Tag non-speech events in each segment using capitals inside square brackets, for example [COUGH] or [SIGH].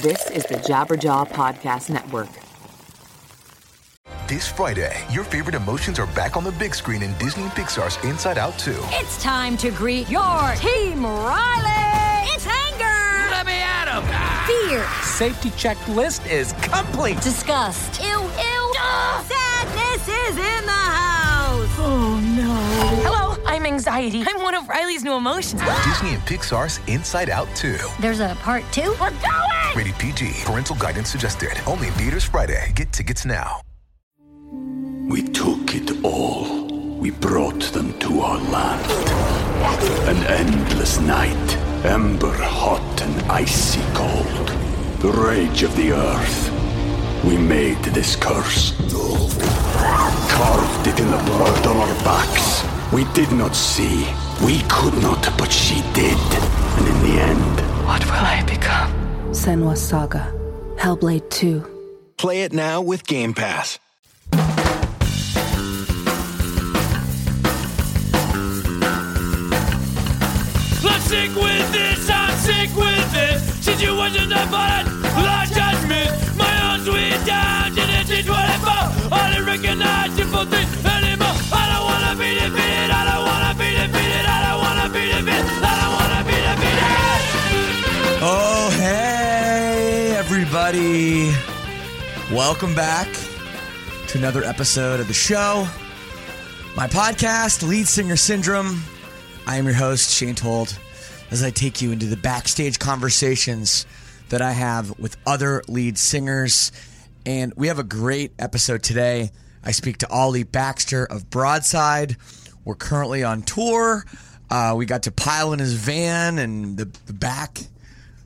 This is the Jabberjaw Podcast Network. This Friday, your favorite emotions are back on the big screen in Disney and Pixar's Inside Out 2. It's time to greet your team, Riley. It's anger. Let me at him. Fear. Safety checklist is complete. Disgust. Ew, ew. Sadness is in the house. Oh, no. Hello, I'm anxiety. I'm one of Riley's new emotions. Disney and Pixar's Inside Out 2. There's a part two? We're going! Rated PG. Parental guidance suggested. Only in theaters Friday. Get tickets now. We took it all. We brought them to our land. An endless night, ember hot and icy cold. The rage of the earth. We made this curse. Carved it in the blood on our backs. We did not see. We could not, but she did. And in the end, What will I become? Senua's Saga. Hellblade 2. Play it now with Game Pass. I'm sick with this, I'm sick with this. Situations I find lost judgment. My own sweet down to the T24. I don't recognize simple things anymore. I don't wanna be defeated, I don't everybody. Welcome back to another episode of the show. My podcast, Lead Singer Syndrome. I am your host, Shane Told, as I take you into the backstage conversations that I have with other lead singers. And we have a great episode today. I speak to Ollie Baxter of Broadside. We're currently on tour. Uh, we got to pile in his van and the, the back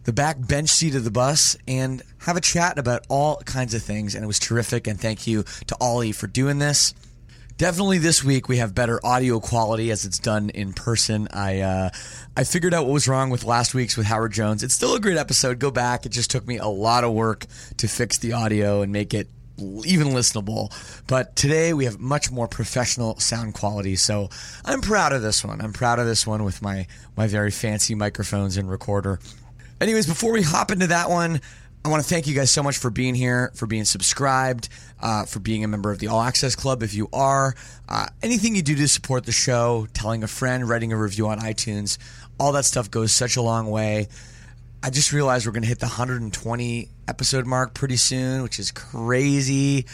the back bench seat of the bus and have a chat about all kinds of things. And it was terrific. And thank you to Ollie for doing this. Definitely this week we have better audio quality as it's done in person. I uh, I figured out what was wrong with last week's with Howard Jones. It's still a great episode. Go back. It just took me a lot of work to fix the audio and make it even listenable. But today we have much more professional sound quality. So I'm proud of this one. I'm proud of this one with my my very fancy microphones and recorder. Anyways, before we hop into that one, I want to thank you guys so much for being here, for being subscribed, uh, for being a member of the All Access Club. If you are, uh, anything you do to support the show, telling a friend, writing a review on iTunes, all that stuff goes such a long way. I just realized we're going to hit the 120 episode mark pretty soon, which is crazy.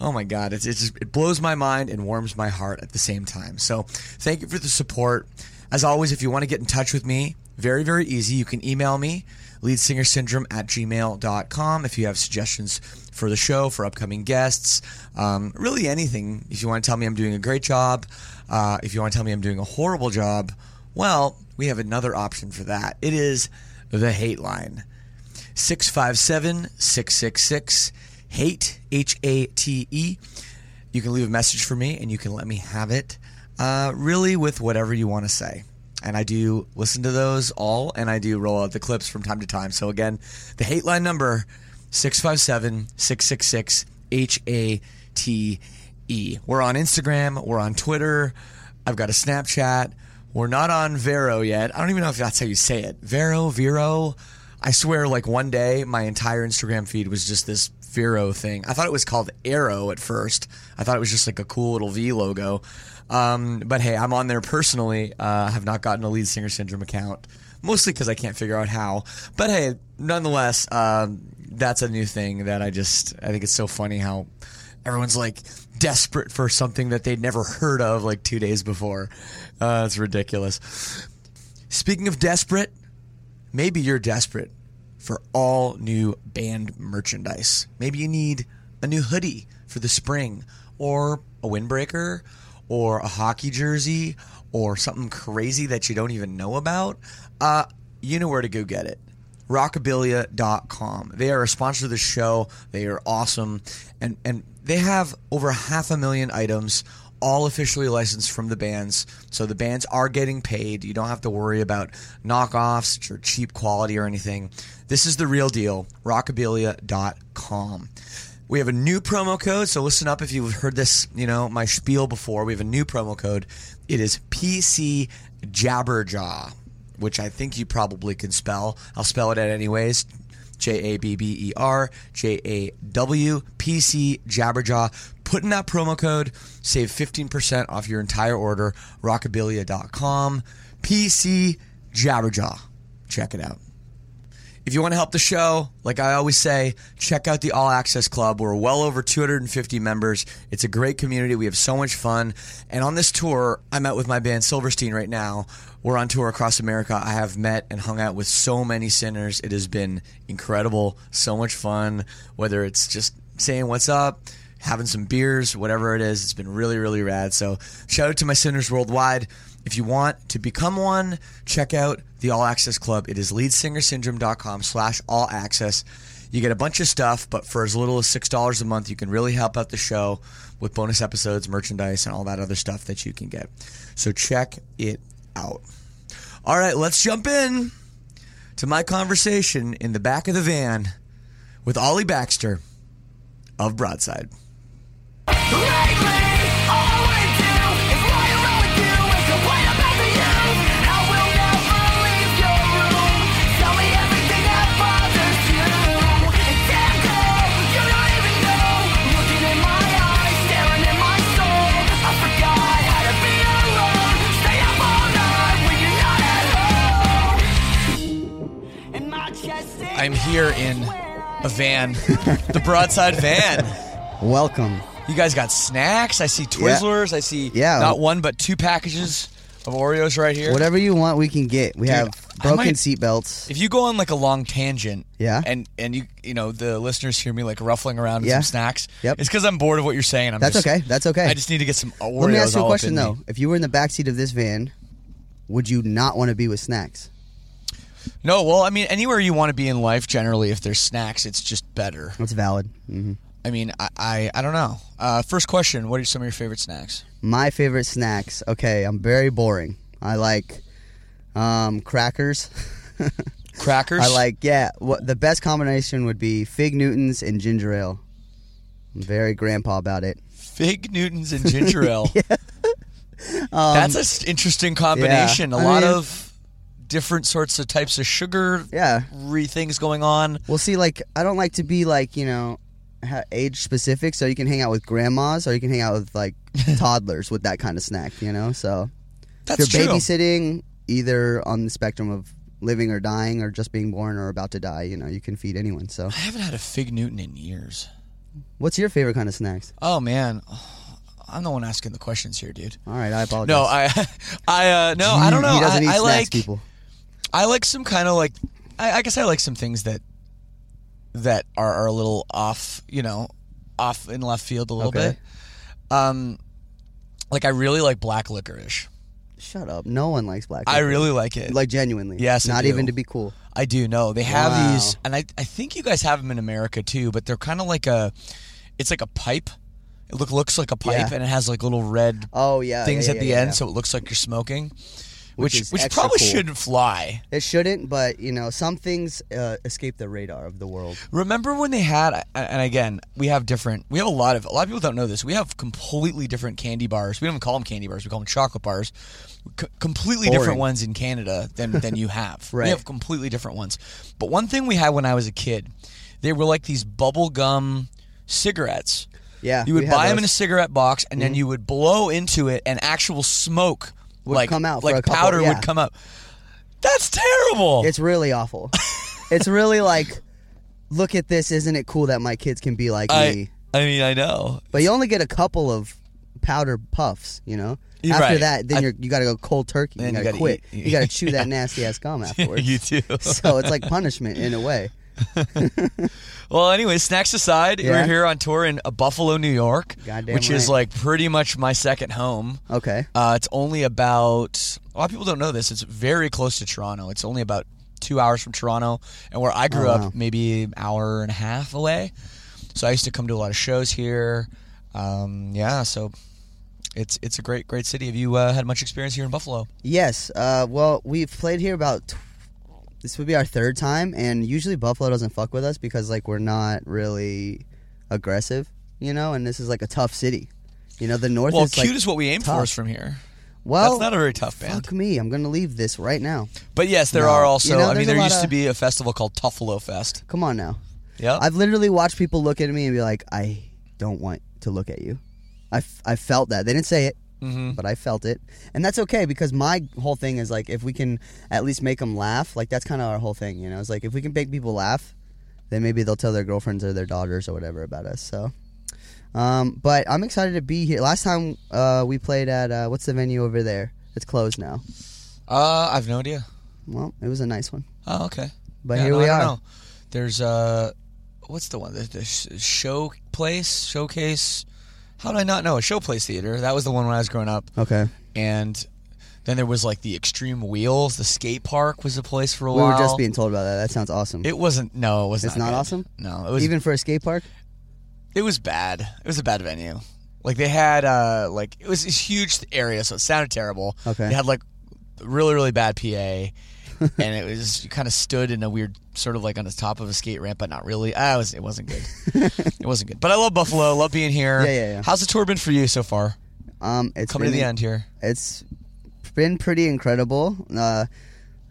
Oh my God, it's, it's it blows my mind and warms my heart at the same time. So thank you for the support. As always, if you want to get in touch with me, very, very easy. You can email me, leadsingersyndrome at gmail.com, if you have suggestions for the show, for upcoming guests, um, really anything. If you want to tell me I'm doing a great job, uh, if you want to tell me I'm doing a horrible job, well, we have another option for that. It is the hate line 657 666 hate, H A T E. You can leave a message for me and you can let me have it uh, really with whatever you want to say. And I do listen to those all and I do roll out the clips from time to time. So again, the hate line number 657 666 H A T E. We're on Instagram, we're on Twitter, I've got a Snapchat. We're not on Vero yet. I don't even know if that's how you say it. Vero, Vero. I swear, like one day, my entire Instagram feed was just this Vero thing. I thought it was called Arrow at first. I thought it was just like a cool little V logo. Um, but hey, I'm on there personally. Uh, have not gotten a lead singer syndrome account, mostly because I can't figure out how. But hey, nonetheless, um, that's a new thing that I just I think it's so funny how everyone's like desperate for something that they'd never heard of like two days before. Uh, it's ridiculous. Speaking of desperate, maybe you're desperate for all new band merchandise. Maybe you need a new hoodie for the spring, or a windbreaker, or a hockey jersey, or something crazy that you don't even know about. Uh, you know where to go get it rockabilia.com. They are a sponsor of the show. They are awesome. And, and they have over half a million items, all officially licensed from the bands. So the bands are getting paid. You don't have to worry about knockoffs or cheap quality or anything. This is the real deal. Rockabilia.com. We have a new promo code, so listen up if you've heard this, you know, my spiel before. We have a new promo code. It is PC Jabberjaw which I think you probably can spell. I'll spell it out anyways. J A B B E R J A W P C Jabberjaw. Put in that promo code, save 15% off your entire order. Rockabilia.com. PC Jabberjaw. Check it out. If you want to help the show, like I always say, check out the All Access Club. We're well over 250 members. It's a great community. We have so much fun. And on this tour, I'm out with my band Silverstein right now. We're on tour across America. I have met and hung out with so many sinners. It has been incredible, so much fun. Whether it's just saying what's up, having some beers, whatever it is, it's been really, really rad. So shout out to my sinners worldwide. If you want to become one, check out the All Access Club. It is leadsingersyndrome.com slash all access. You get a bunch of stuff, but for as little as $6 a month, you can really help out the show with bonus episodes, merchandise, and all that other stuff that you can get. So check it out. All right, let's jump in to my conversation in the back of the van with Ollie Baxter of Broadside. Van, [LAUGHS] the Broadside van. Welcome. You guys got snacks. I see Twizzlers. I see Yeah. not one but two packages of Oreos right here. Whatever you want, we can get. We Dude, have broken seatbelts. If you go on like a long tangent, Yeah. and and you you know the listeners hear me like ruffling around with Yeah. some snacks, Yep. it's because I'm bored of what you're saying. I'm That's just- okay. That's okay. I just need to get some Oreos. Let me ask you a question though. me. If you were in the backseat of this van, would you not want to be with snacks? No, well, I mean, anywhere you want to be in life, generally, if there's snacks, it's just better. That's valid. hmm I mean, I I, I don't know. Uh, first question: What are some of your favorite snacks? My favorite snacks. Okay, I'm very boring. I like um, crackers. [LAUGHS] Crackers. I like yeah. What the best combination would be fig Newtons and ginger ale. I'm very grandpa about it. Fig Newtons and ginger [LAUGHS] ale. Um, That's an interesting combination. yeah, A I lot mean- of different sorts of types of sugar. Yeah. Re things going on. Well, see, like I don't like to be like you know ha- age specific, so you can hang out with grandmas or you can hang out with like [LAUGHS] toddlers with that kind of snack. You know, so That's if you're true. babysitting, either on the spectrum of living or dying, or just being born or about to die, you know, you can feed anyone. So, I haven't had a Fig Newton in years. what's your favorite kind of snacks? Oh man, I'm the one asking the questions here, dude. All right, I apologize. No, I, [LAUGHS] I, uh, no, I don't know. He doesn't I, eat I snacks, like people. I like some kind of like, I, I guess I like some things that that are, are a little off, you know, off in left field a little Okay. bit. Um, like I really like black licorice. Shut up. No one likes black. I really like it. like genuinely. Yes, not even to be cool. I do know they have Wow. these, and I I think you guys have them in America too. But they're kind of like a, it's like a pipe. It look looks like a pipe, Yeah. and it has like little red Oh yeah, things yeah, at yeah, the yeah, end, so it looks like you're smoking. Which Which which, probably cool. shouldn't fly. It shouldn't, but you know, some things uh, escape the radar of the world. Remember when they had, and again, we have different. We have a lot of a lot of people don't know this. We have completely different candy bars. We don't even call them candy bars. We call them chocolate bars. C- completely different ones in Canada than than you have. [LAUGHS] Right. We have completely different ones. But one thing we had when I was a kid, they were like these bubble gum cigarettes. Yeah, You would buy them in a. Mm-hmm. cigarette box, and then you would blow into it, and actual smoke Would like come out for like a couple- powder yeah. would come out. That's terrible. It's really awful. [LAUGHS] it's really like, look at this. Isn't it cool that my kids can be like I me? I mean I know. But you only get a couple of powder puffs. You know. You're After right. that, then I- you're, you got to go cold turkey. You you got to gotta quit. eat- You got to chew [LAUGHS] that nasty ass gum [LAUGHS] afterwards. you do. so it's like punishment in a way. [LAUGHS] Well, anyway, snacks aside, Yeah. we're here on tour in uh, Buffalo, New York, Goddamn which is like pretty much my second home. Okay. Uh, it's only about a lot of people don't know this. It's very close to Toronto. It's only about two hours from Toronto, and where I grew Oh, up, wow. maybe an hour and a half away. So I used to come to a lot of shows here. Um, yeah, so it's it's a great great city. Have you uh, had much experience here in Buffalo? Yes. Uh, well, we've played here about. This would be our third time, and usually Buffalo doesn't fuck with us because like we're not really aggressive, you know. And this is like a tough city, you know. The North is. Well, is cute like, is what we aim for tough. is from here. Well, That's not a very tough band. Fuck me, I'm gonna leave this right now. But yes, there No. are also. You know, I mean, there used to be a festival called Tuffalo Fest. Come on now. Yeah. I've literally watched people look at me and be like, I don't want to look at you. I, f- I felt that. They didn't say it, Mhm. but I felt it. And that's okay because my whole thing is like, if we can at least make them laugh, like that's kind of our whole thing, you know? It's like, if we can make people laugh, then maybe they'll tell their girlfriends or their daughters or whatever about us. So, um, but I'm excited to be here. Last time uh, we played at, uh, what's the venue over there? It's closed now. Uh, I've no idea. Well, it was a nice one. Oh, okay. But Yeah, here no, we I don't are. know. There's uh, what's the one? The, the sh- show place, showcase. How did I not know a showplace theater? That was the one when I was growing up. Okay. And then there was like the Extreme Wheels, the skate park was a place for a while. We while. were just being told about that. That sounds awesome. It wasn't. No, it was. Not. It's not, not good. awesome? No, it was Even for a skate park? It was bad. It was a bad venue. Like they had uh like it was this huge area, so it sounded terrible. Okay. They had like really really bad PA, and it was you kind of stood in a weird sort of like on the top of a skate ramp, but not really. It was it wasn't good. [LAUGHS] it wasn't good. But I love Buffalo. Love being here. Yeah, yeah, yeah. How's the tour been for you so far? Um, it's Coming to the end here. It's been pretty incredible. Uh,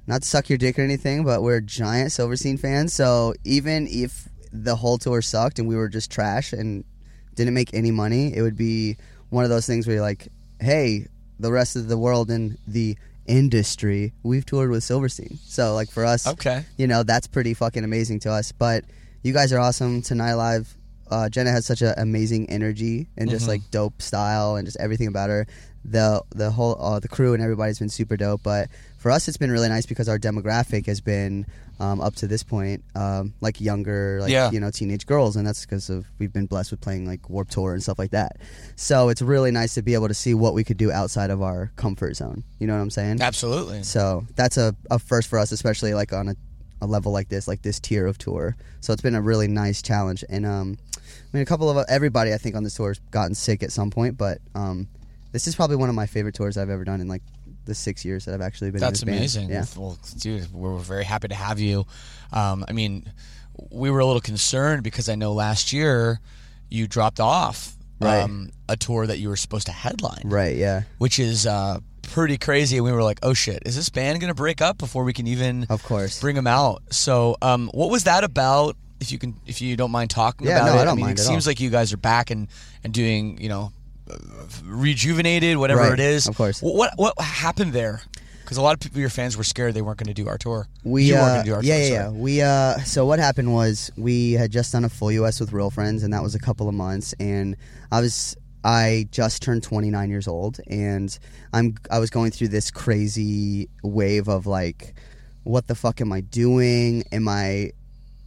not to suck your dick or anything, but we're giant Silverstein fans. So even if the whole tour sucked and we were just trash and didn't make any money, it would be one of those things where you're like, "Hey, the rest of the world in the industry, we've toured with Silverstein." So like for us, Okay. you know that's pretty fucking amazing to us. But you guys are awesome tonight live. Uh, Jenna has such an amazing energy and just Mhm. like dope style and just everything about her. The the whole uh, the crew and everybody's been super dope. But for us, it's been really nice because our demographic has been um, up to this point um, like younger, like Yeah. you know teenage girls, and that's because of we've been blessed with playing like Warped Tour and stuff like that. So it's really nice to be able to see what we could do outside of our comfort zone. You know what I'm saying? Absolutely. So that's a, a first for us, especially like on a, a level like this, like this tier of tour. So it's been a really nice challenge. And um, I mean, a couple of everybody I think on this tour has gotten sick at some point, but um, this is probably one of my favorite tours I've ever done in like the six years that I've actually been. That's in this amazing. Band. Yeah. Well, dude, we're very happy to have you. Um, I mean, we were a little concerned because I know last year you dropped off Right. um, a tour that you were supposed to headline, Right. Yeah. which is uh, pretty crazy. And we were like, "Oh shit, is this band going to break up before we can even Of course. bring them out?" So, um, what was that about? If you can, if you don't mind talking Yeah, about no, it, I don't mean, mind it seems all. like you guys are back and and doing, you know, rejuvenated, whatever Right, it is. of course. What what happened there? Because a lot of people, your fans, were scared they weren't going to do our tour. We uh, going to do our yeah, tour. yeah, yeah. We uh, so what happened was we had just done a full US with Real Friends, and that was a couple of months. And I was I just turned 29 years old, and I'm I was going through this crazy wave of like, what the fuck am I doing? Am I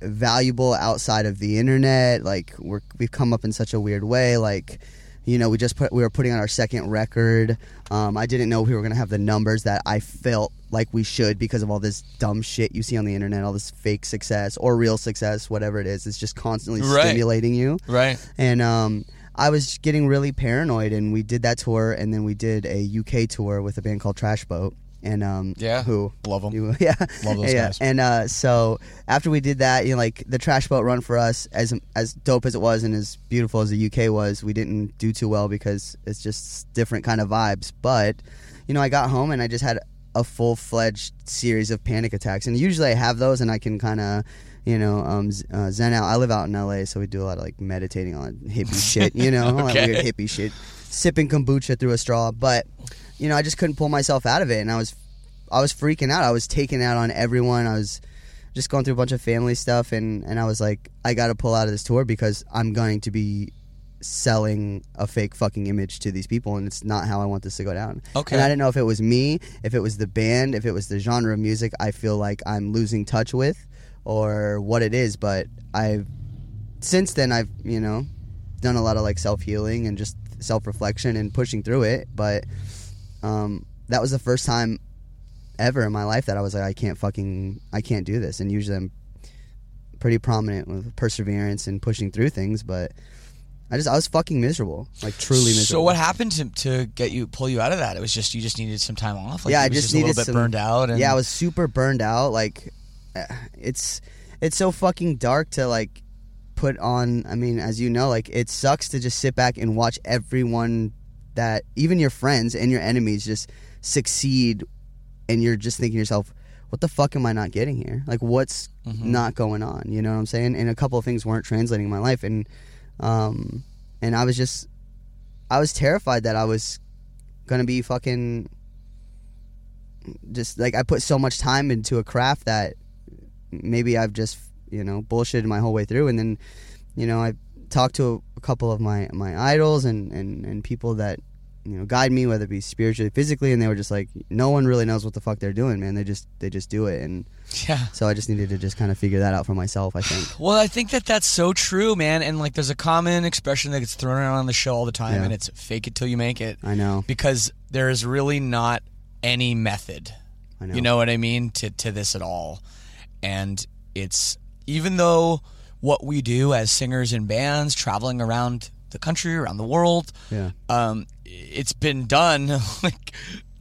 valuable outside of the internet? Like we're we've come up in such a weird way, like you know, we just put we were putting on our second record. Um, I didn't know we were gonna have the numbers that I felt like we should because of all this dumb shit you see on the internet, all this fake success or real success, whatever it is. It's just constantly Right. stimulating you. Right. And um, I was getting really paranoid, and we did that tour, and then we did a UK tour with a band called Trash Boat. And um, Yeah. who Love 'em. you- [LAUGHS] yeah, Love those yeah. guys. And uh, so after we did that, you know, like the trash boat run for us, as as dope as it was and as beautiful as the UK was, we didn't do too well because it's just different kind of vibes. But you know, I got home and I just had a full fledged series of panic attacks, and usually I have those, and I can kind of. You know, um, uh, zen out. I live out in LA, so we do a lot of like meditating on hippie shit. You know, [LAUGHS] Okay. weird hippie shit, sipping kombucha through a straw. But you know, I just couldn't pull myself out of it, and I was I was freaking out. I was taking out on everyone. I was just going through a bunch of family stuff, and and I was like, I got to pull out of this tour because I'm going to be selling a fake fucking image to these people, and it's not how I want this to go down. Okay. And I didn't know if it was me, if it was the band, if it was the genre of music I feel like I'm losing touch with, or what it is. But I've since then I've you know done a lot of like self healing and just self reflection and pushing through it. But um, that was the first time ever in my life that I was like, I can't fucking, I can't do this. And usually I'm pretty prominent with perseverance and pushing through things, but I just, I was fucking miserable, like truly miserable. So what happened to to get you pull you out of that? It was just you just needed some time off. Like yeah, I just, a needed little bit some, burned out. And yeah, I was super burned out. Like, uh, it's it's so fucking dark to like put on. I mean, as you know, like it sucks to just sit back and watch everyone that even your friends and your enemies just succeed, and you're just thinking to yourself, "What the fuck am I not getting here? Like, what's Mm-hmm. not going on?" You know what I'm saying? And a couple of things weren't translating in my life, and um, and I was just, I was terrified that I was gonna be fucking, just like I put so much time into a craft that maybe I've just you know bullshitted my whole way through, and then you know I talked to a, couple of my my idols and and and people that you know guide me whether it be spiritually physically and they were just like no one really knows what the fuck they're doing man they just they just do it and Yeah. so i just needed to just kind of figure that out for myself i think [SIGHS] Well, I think that that's so true, man. And like, there's a common expression that gets thrown around on the show all the time, Yeah. and it's "fake it till you make it." i know because there is really not any method. I know. You know what I mean to to this at all, and it's even though what we do as singers in bands, traveling around the country, around the world, yeah um, it's been done [LAUGHS] like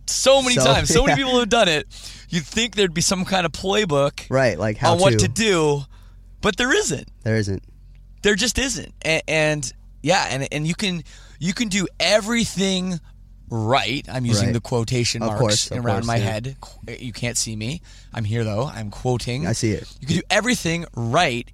so many So- times. So many people have done it. You'd think there'd be some kind of playbook right like how on what to. to do, but there isn't. There isn't. There just isn't. And, and yeah and and you can you can do everything right. I'm using Right. the quotation marks course, around course, my yeah. head. You can't see me. I'm here though. I'm quoting. I see it. You can do everything right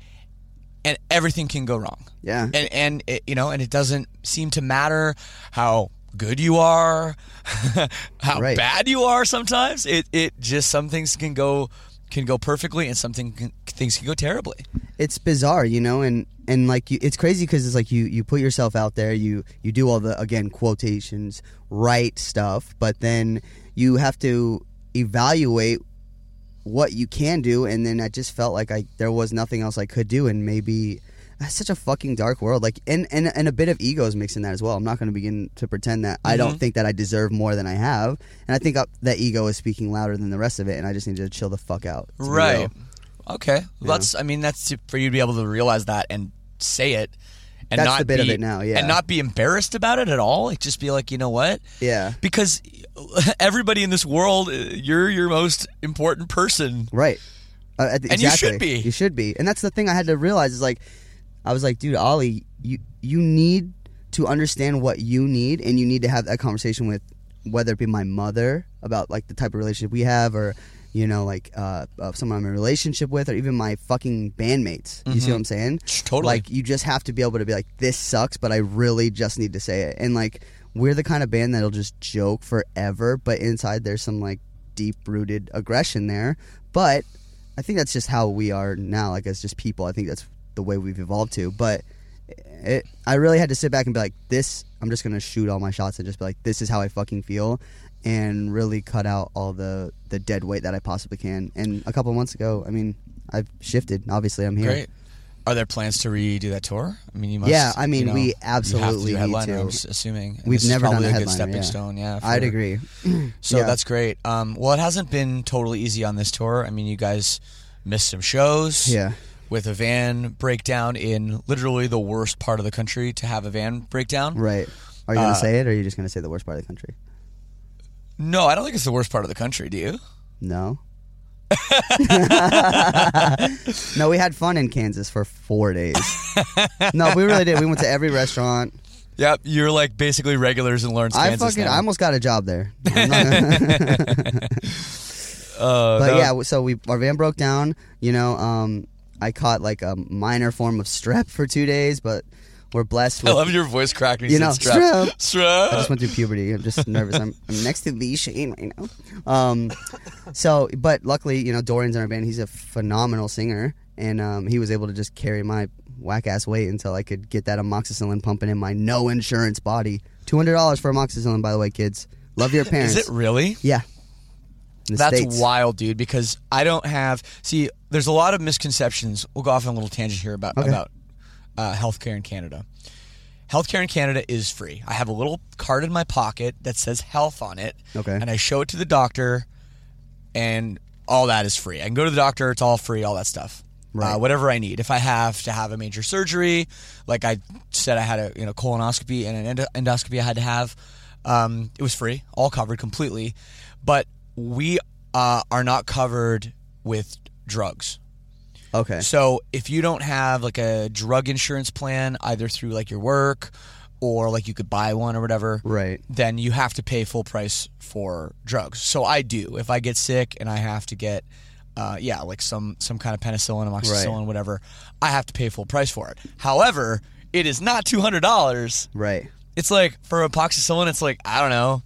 and everything can go wrong. Yeah. And and it, you know and it doesn't seem to matter how good you are [LAUGHS] how Right. bad you are sometimes it it just some things can go can go perfectly and something can, things can go terribly it's bizarre, you know, and and like you, it's crazy because it's like you you put yourself out there, you you do all the again quotations, right stuff, but then you have to evaluate what you can do, and then I just felt like I there was nothing else I could do, and maybe that's such a fucking dark world, like and and and a bit of ego is mixed in that as well. I'm not going to begin to pretend that I don't Mhm. think that I deserve more than I have, and I think that ego is speaking louder than the rest of it, and I just need to chill the fuck out, Right. real. Okay. That's. I mean, that's to, for you to be able to realize that and say it, and That's not bit of it now, yeah. and not be embarrassed about it at all. Like, just be like, you know what? Yeah. Because [LAUGHS] everybody in this world, uh, you're your most important person. Right. Uh, the- And you should be. You should be. And that's the thing I had to realize is like, I was like, dude, Ollie, you you need to understand what you need, and you need to have that conversation with whether it be my mother about like the type of relationship we have, or you know, like uh, uh, someone I'm in a relationship with, or even my fucking bandmates. You see Mhm. what I'm saying? Totally. Like, you just have to be able to be like, this sucks, but I really just need to say it. And like, we're the kind of band that'll just joke forever, but inside there's some like deep rooted aggression there. But I think that's just how we are now, like as just people. I think that's the way we've evolved to. But it, I really had to sit back and be like, this. I'm just gonna shoot all my shots and just be like, this is how I fucking feel, and really cut out all the the dead weight that I possibly can. And a couple months ago, I mean, I've shifted. Obviously, I'm here. Great. Are there plans to redo that tour? I mean, you must. Yeah, I mean, you know, we you have to absolutely do headliner, to. I'm assuming We've this is never done probably a a good stepping yeah. stone. Yeah, I'd agree. [CLEARS THROAT] So Yeah. that's great. Um, well, it hasn't been totally easy on this tour. I mean, you guys missed some shows. Yeah. With a van breakdown in literally the worst part of the country to have a van breakdown. Right. Are you gonna Uh, say it, or are you just gonna say the worst part of the country? No, I don't think it's the worst part of the country. Do you? No. [LAUGHS] [LAUGHS] no, we had fun in Kansas for four days. [LAUGHS] no, we really did. We went to every restaurant. Yep, you're like basically regulars in Lawrence, I Kansas. fucking. I almost got a job there. Uh, but no. yeah, so we our van broke down. You know, um, I caught like a minor form of strep for two days, but we're blessed. I love your voice cracking. you, you know, strep. strep. Strep. I just went through puberty. I'm just nervous. I'm, I'm next to Lee Shane right now. Um, so, but luckily, you know, Dorian's in our band. He's a phenomenal singer, and um, he was able to just carry my whack ass weight until I could get that amoxicillin pumping in my no insurance body. Two hundred dollars for amoxicillin, by the way, kids. Love your parents. [LAUGHS] Is it really? Yeah. That's States. wild, dude. Because I don't have. See, there's a lot of misconceptions. We'll go off on a little tangent here about Okay. about uh, healthcare in Canada. Healthcare in Canada is free. I have a little card in my pocket that says health on it. Okay. And I show it to the doctor, and all that is free. I can go to the doctor. It's all free. All that stuff. Right. Uh, whatever I need. If I have to have a major surgery, like I said, I had a you know colonoscopy and an endoscopy I had to have. Um, it was free, all covered completely. But we uh, are not covered with drugs. Okay. So if you don't have like a drug insurance plan, either through like your work or like you could buy one or whatever, Right. then you have to pay full price for drugs. So I do. If I get sick and I have to get, uh, yeah, like some some kind of penicillin, amoxicillin, whatever, I have to pay full price for it. However, it is not two hundred dollars. Right. It's like for amoxicillin, it's like I don't know,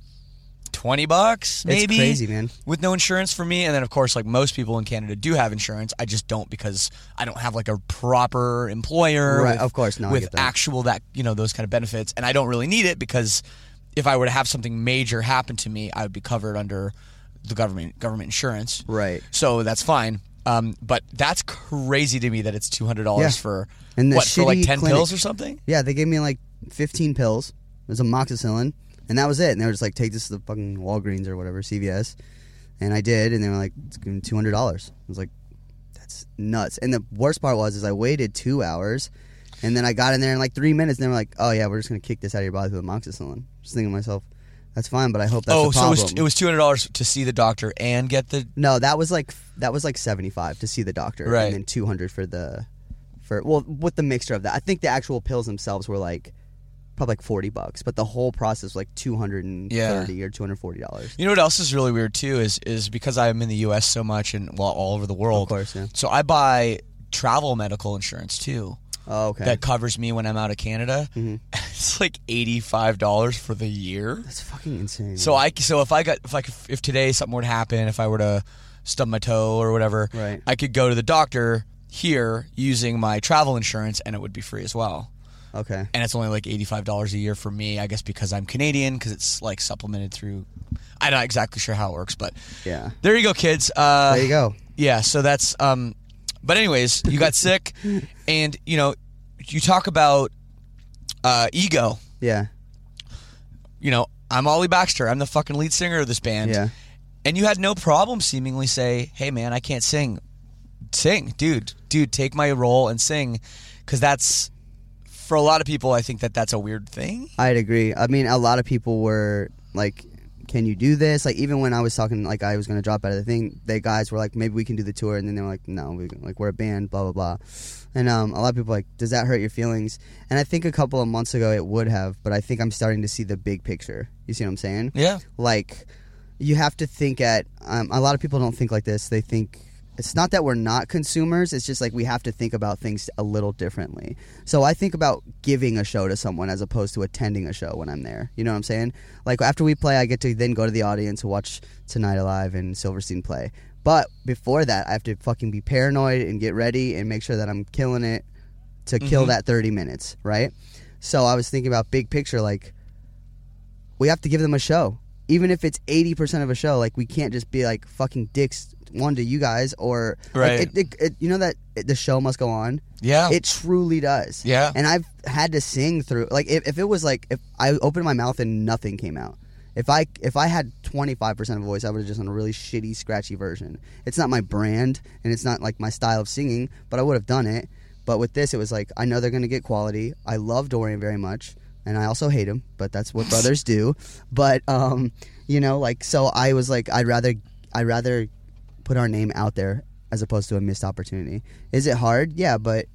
twenty bucks maybe. crazy, man. With no insurance for me, and then of course, like most people in Canada do have insurance. I just don't because I don't have like a proper employer. Right, with- of course, no, with that. actual that you know those kind of benefits, and I don't really need it because if I were to have something major happen to me, I would be covered under the government government insurance. Right. So that's fine. Um, but that's crazy to me that it's two hundred dollars Yeah. for And what for like ten clinic- pills or something. Yeah, they gave me like 15 pills. It was amoxicillin, and that was it. And they were just like, take this to the fucking Walgreens or whatever, CVS. And I did, and they were like, it's going to $200. I was like, that's nuts. And the worst part was, is I waited two hours, and then I got in there in like three minutes, and they were like, oh yeah, we're just going to kick this out of your body with amoxicillin. Just thinking to myself, that's fine, but I hope that's oh, so it was, it was two hundred dollars to see the doctor and get the No, that was like that was like seventy five to see the doctor, Right. and then two hundred for the for well with the mixture of that. I think the actual pills themselves were like probably like forty bucks, but the whole process was like two hundred and thirty or two hundred forty dollars. You know what else is really weird too is is because I'm in the U.S. so much and well all over the world. Of course, yeah. So I buy travel medical insurance too. Oh, okay. That covers me when I'm out of Canada. Mm-hmm. [LAUGHS] It's like eighty five dollars for the year. That's fucking insane. So I so if I got if I could, if today something were to happen, if I were to stub my toe or whatever, Right. I could go to the doctor here using my travel insurance and it would be free as well. Okay, And it's only like eighty five dollars a year for me, I guess because I'm Canadian because it's like supplemented through. I'm not exactly sure how it works, but yeah, there you go, kids. Uh, there you go. Yeah, so that's um but anyways, you got [LAUGHS] sick and you know, you talk about uh ego. Yeah, You know, I'm Ollie Baxter. I'm the fucking lead singer of this band. yeah, And you had no problem seemingly say, "Hey man, I can't sing." Sing, dude. Dude, take my role and sing cuz that's for a lot of people I think that that's a weird thing. I'd agree. I mean, a lot of people were like, "Can you do this?" Like, even when I was talking, like I was going to drop out of the thing, they guys were like, "Maybe we can do the tour," and then they were like, "No, we like we're a band, blah blah blah." And um, a lot of people were like, "Does that hurt your feelings?" And I think a couple of months ago it would have, but I think I'm starting to see the big picture. You see what I'm saying? Yeah. Like, you have to think at. Um, a lot of people don't think like this. They think. It's not that we're not consumers. It's just like we have to think about things a little differently. So I think about giving a show to someone as opposed to attending a show when I'm there. You know what I'm saying? Like after we play, I get to then go to the audience and watch Tonight Alive and Silverstein play. But before that, I have to fucking be paranoid and get ready and make sure that I'm killing it to kill mm-hmm. that 30 minutes, right? So I was thinking about big picture, like we have to give them a show. Even if it's 80% of a show, like we can't just be like fucking dicks one to you guys or like, Right. it, it, it, you know that the show must go on. Yeah. It truly does. Yeah. And I've had to sing through like if, if it was like if I opened my mouth and nothing came out. If I if I had 25% of a voice, I would have just done a really shitty scratchy version. It's not my brand and it's not like my style of singing, but I would have done it. But with this it was like I know they're going to get quality. I love Dorian very much and I also hate him, but that's what [LAUGHS] brothers do. But um you know like so I was like I'd rather I'd rather put our name out there as opposed to a missed opportunity. Is it hard? Yeah, but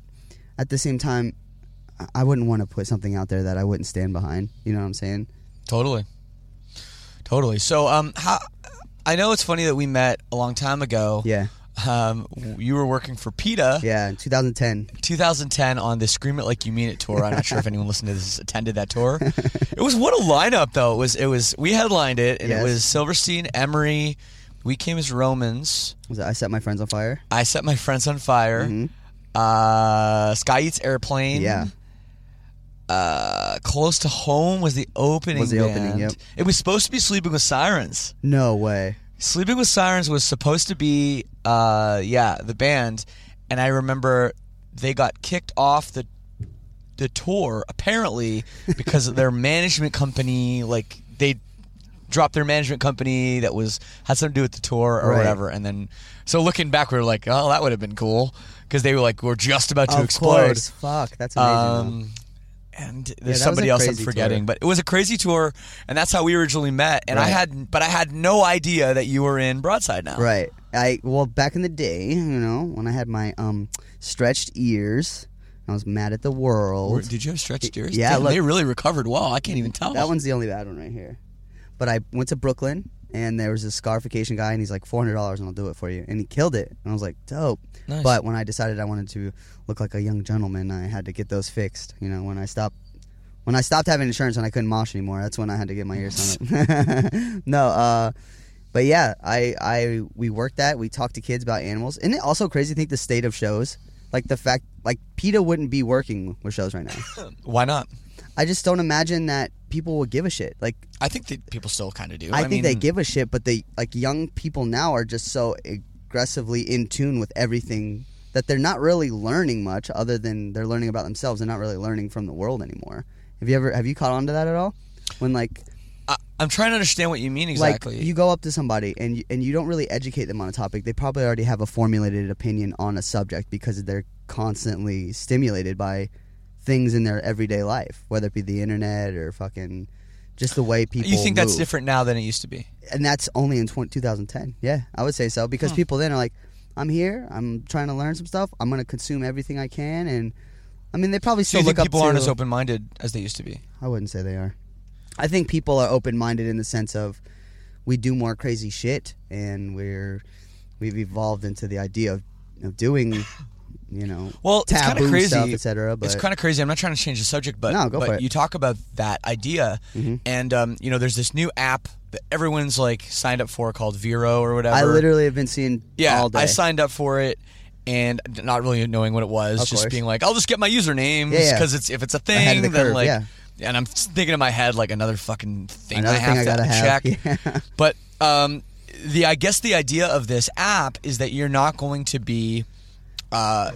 at the same time, I- wouldn't want to put something out there that I wouldn't stand behind. You know what I'm saying? Totally. Totally. So, um, how? I know it's funny that we met a long time ago. Yeah. Um, you were working for PETA. Yeah, in 2010. 2010 on the Scream It Like You Mean It tour. I'm not sure if [LAUGHS] anyone listened to this attended that tour. [LAUGHS] It was what a lineup though. It was it was we headlined it and Yes. it was Silverstein, Emery, we came as Romans. Was it I set my friends on fire? I set my friends on fire. Mhm. Uh, Sky Eats Airplane. Yeah. Uh, Close to Home was the opening. Was the opening, yep. It was supposed to be Sleeping with Sirens. No way. Sleeping with Sirens was supposed to be, uh, yeah, the band, and I remember they got kicked off the the tour apparently because their [LAUGHS] management company, like they dropped their management company that was had something to do with the tour or Right. whatever, and then so looking back, we were like, oh, that would have been cool because they were like we're just about to of explode. course. Fuck, that's amazing. Um, and there's was somebody else I'm forgetting, tour. but it was a crazy tour, and that's how we originally met. And I had, but I had no idea that you were in Broadside now. Right. I well back in the day, you know, when I had my um stretched ears I was mad at the world. Did you have stretched ears? Yeah, Damn, look- they really recovered well. I can't even tell. That one's the only bad one right here. But I went to Brooklyn and there was a scarification guy and he's like four hundred dollars and I'll do it for you and he killed it and I was like dope. Nice. But when I decided I wanted to look like a young gentleman, I had to get those fixed. You know, when I stopped when I stopped having insurance and I couldn't mosh anymore, that's when I had to get my ears done up. [LAUGHS] no, uh, but yeah, I I we worked that. We talked to kids about animals. Isn't it also crazy to think the state of shows? Like the fact, like PETA wouldn't be working with shows right now. Why not? I just don't imagine that people would give a shit. Like I think that people still kind of do. I, think mean, they give a shit, but they like young people now are just so aggressively in tune with everything that they're not really learning much other than they're learning about themselves. They're not really learning from the world anymore. Have you ever have you caught on to that at all? When like I, I'm trying to understand what you mean exactly. like you go up to somebody and you, and you don't really educate them on a topic. They probably already have a formulated opinion on a subject because they're constantly stimulated by things in their everyday life, whether it be the internet or fucking just the way people. you think that's different now than it used to be? and that's only in 20, 2010. Yeah, I would say so because Hmm. people then are like, "I'm here. I'm trying to learn some stuff. I'm going to consume everything I can." And I mean, they probably So still you look think people up aren't as open minded as they used to be? I wouldn't say they are. I think people are open minded in the sense of we do more crazy shit, and we're we've evolved into the idea of, of doing, [LAUGHS] you know, Well, it's kind of crazy, stuff, etc. But it's kind of crazy. I'm not trying to change the subject, but No, go but for it. you talk about that idea, Mhm. and um, you know, there's this new app that everyone's like signed up for called Vero or whatever. I literally have been seeing yeah, all day. I signed up for it. And not really knowing what it was, Of just course. being like, "I'll just get my usernames Yeah, yeah. because it's if it's a thing, the then curve, like." yeah. And I'm thinking in my head like another fucking thing Another I have thing I to gotta have, check. [LAUGHS] yeah. But um, the I guess the idea of this app is that you're not going to be uh,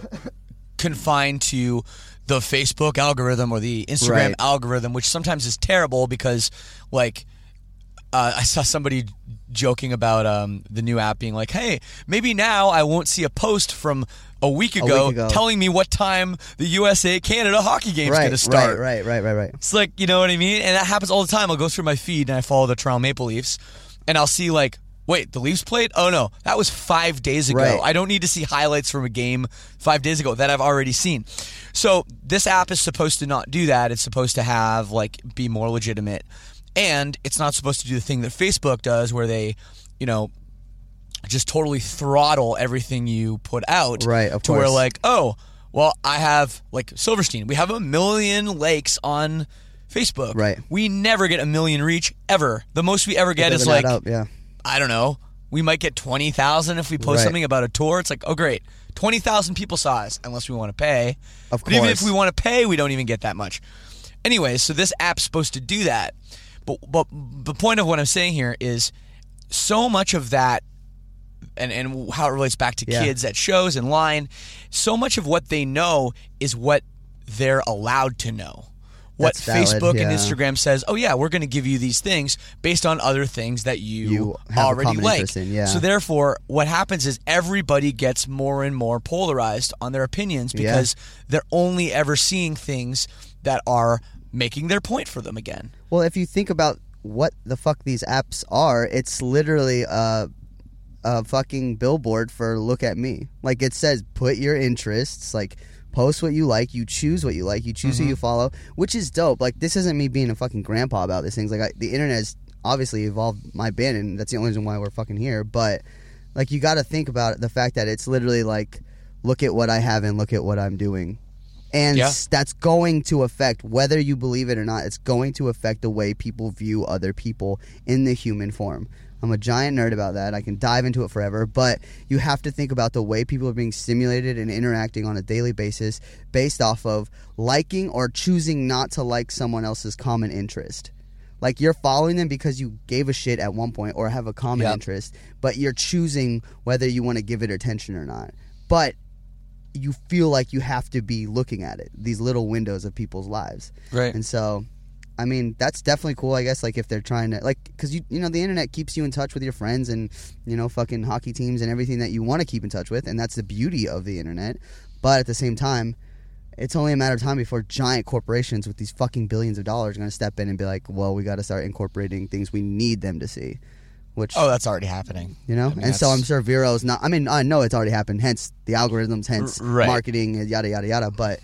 confined to the Facebook algorithm or the Instagram Right. algorithm, which sometimes is terrible because, like, uh, I saw somebody joking about um, the new app being like, "Hey, maybe now I won't see a post from a week A ago, week ago. telling me what time the USA Canada hockey game's right, going to start." right, right, right, right, right. It's like, you know what I mean? And that happens all the time. I'll go through my feed and I follow the Toronto Maple Leafs and I'll see like, wait, the Leafs played? Oh no, that was five days ago. Right. I don't need to see highlights from a game five days ago that I've already seen. So this app is supposed to not do that. It's supposed to have like be more legitimate. And it's not supposed to do the thing that Facebook does where they, you know, just totally throttle everything you put out. Right, of to where like, oh, well, I have like Silverstein. We have a million likes on Facebook. Right. We never get a million reach ever. The most we ever get is like up, yeah. I don't know. We might get twenty thousand if we post Right. something about a tour. It's like, oh great, twenty thousand people saw us. Unless we want to pay. Of course. But even if we want to pay, we don't even get that much. Anyway, so this app's supposed to do that. But but the point of what I'm saying here is so much of that and, and how it relates back to Yeah. kids at shows and line, so much of what they know is what they're allowed to know. What valid, Facebook and. Instagram says, oh yeah, we're going to give you these things based on other things that you, You already like. in, yeah. So therefore, what happens is everybody gets more and more polarized on their opinions Yeah. because they're only ever seeing things that are making their point for them again. Well, if you think about what the fuck these apps are, it's literally a, a fucking billboard for look at me. Like it says, put your interests, like post what you like, you choose what you like, you choose Mm-hmm. who you follow, which is dope. Like this isn't me being a fucking grandpa about these things. Like I, the internet has obviously evolved my band, and that's the only reason why we're fucking here. But like you got to think about the fact that it's literally like, look at what I have and look at what I'm doing. And Yeah. that's going to affect whether you believe it or not. It's going to affect the way people view other people in the human form. I'm a giant nerd about that. I can dive into it forever, but you have to think about the way people are being stimulated and interacting on a daily basis based off of liking or choosing not to like someone else's common interest. Like you're following them because you gave a shit at one point or have a common Yep. interest, but you're choosing whether you want to give it attention or not. But you feel like you have to be looking at it, these little windows of people's lives. Right. And so, I mean, that's definitely cool, I guess, like if they're trying to, like, because, you, you know, the internet keeps you in touch with your friends and, you know, fucking hockey teams and everything that you want to keep in touch with. And that's the beauty of the internet. But at the same time, it's only a matter of time before giant corporations with these fucking billions of dollars are going to step in and be like, well, we got to start incorporating things we need them to see. Which, Oh, that's already happening. you know, I mean, and so I'm sure Vero's not. I mean, I know it's already happened. Hence the algorithms, hence right. marketing, yada yada yada. But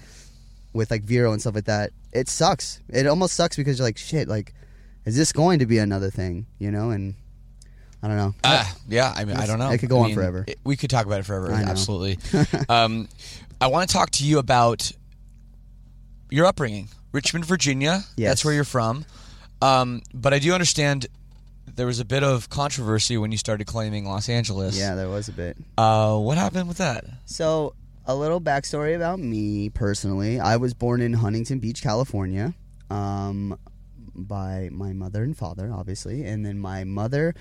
with like Vero and stuff like that, it sucks. It almost sucks because you're like, shit, like, is this going to be another thing? You know, and I don't know. Uh, yeah, I mean, I don't know. It could go I on mean, forever. it- we could talk about it forever. I. Absolutely. [LAUGHS] um, I want to talk to you about your upbringing, Richmond, Virginia. Yes. That's where you're from. Um, but I do understand there was a bit of controversy when you started claiming Los Angeles. Yeah, there was a bit. Uh, what happened with that? So, a little backstory about me personally. I was born in Huntington Beach, California, um, by my mother and father, obviously. And then my mother,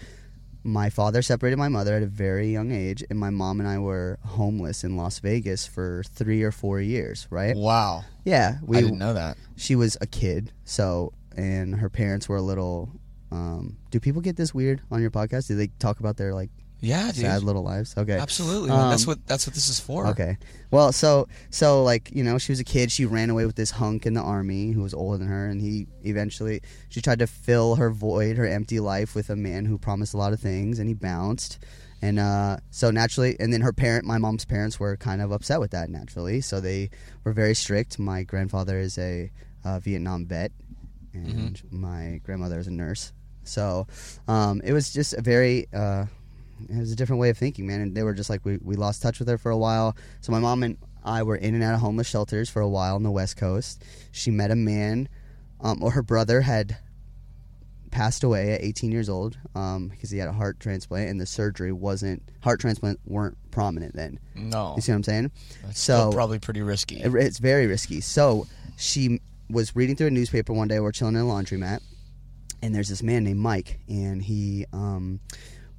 my father separated my mother at a very young age, and my mom and I were homeless in Las Vegas for three or four years, right? Wow. Yeah. I didn't know that. She was a kid, so, and her parents were a little. Um, do people get this weird on your podcast? Do they talk about their like Yeah, dude. sad little lives? Okay, Absolutely. man. that's Um, what that's what this is for. Okay. Well, so so like you know, she was a kid. She ran away with this hunk in the army who was older than her, and he eventually she tried to fill her void, her empty life, with a man who promised a lot of things, and he bounced. And uh, so naturally, and then her parent, my mom's parents, were kind of upset with that naturally. So they were very strict. My grandfather is a uh, Vietnam vet, and my grandmother is a nurse. So um, it was just a very uh, it was a different way of thinking, man. And they were just like, we, we lost touch with her for a while. So my mom and I were in and out of homeless shelters for a while on the West Coast. She met a man, um, or her brother had passed away at 18 years old um, because he had a heart transplant, and the surgery wasn't heart transplant weren't prominent then. No. You see what I'm saying? That's so probably pretty risky. it- it's very risky. So she was reading through a newspaper one day. We're chilling in a laundromat, and there's this man named Mike, and he um,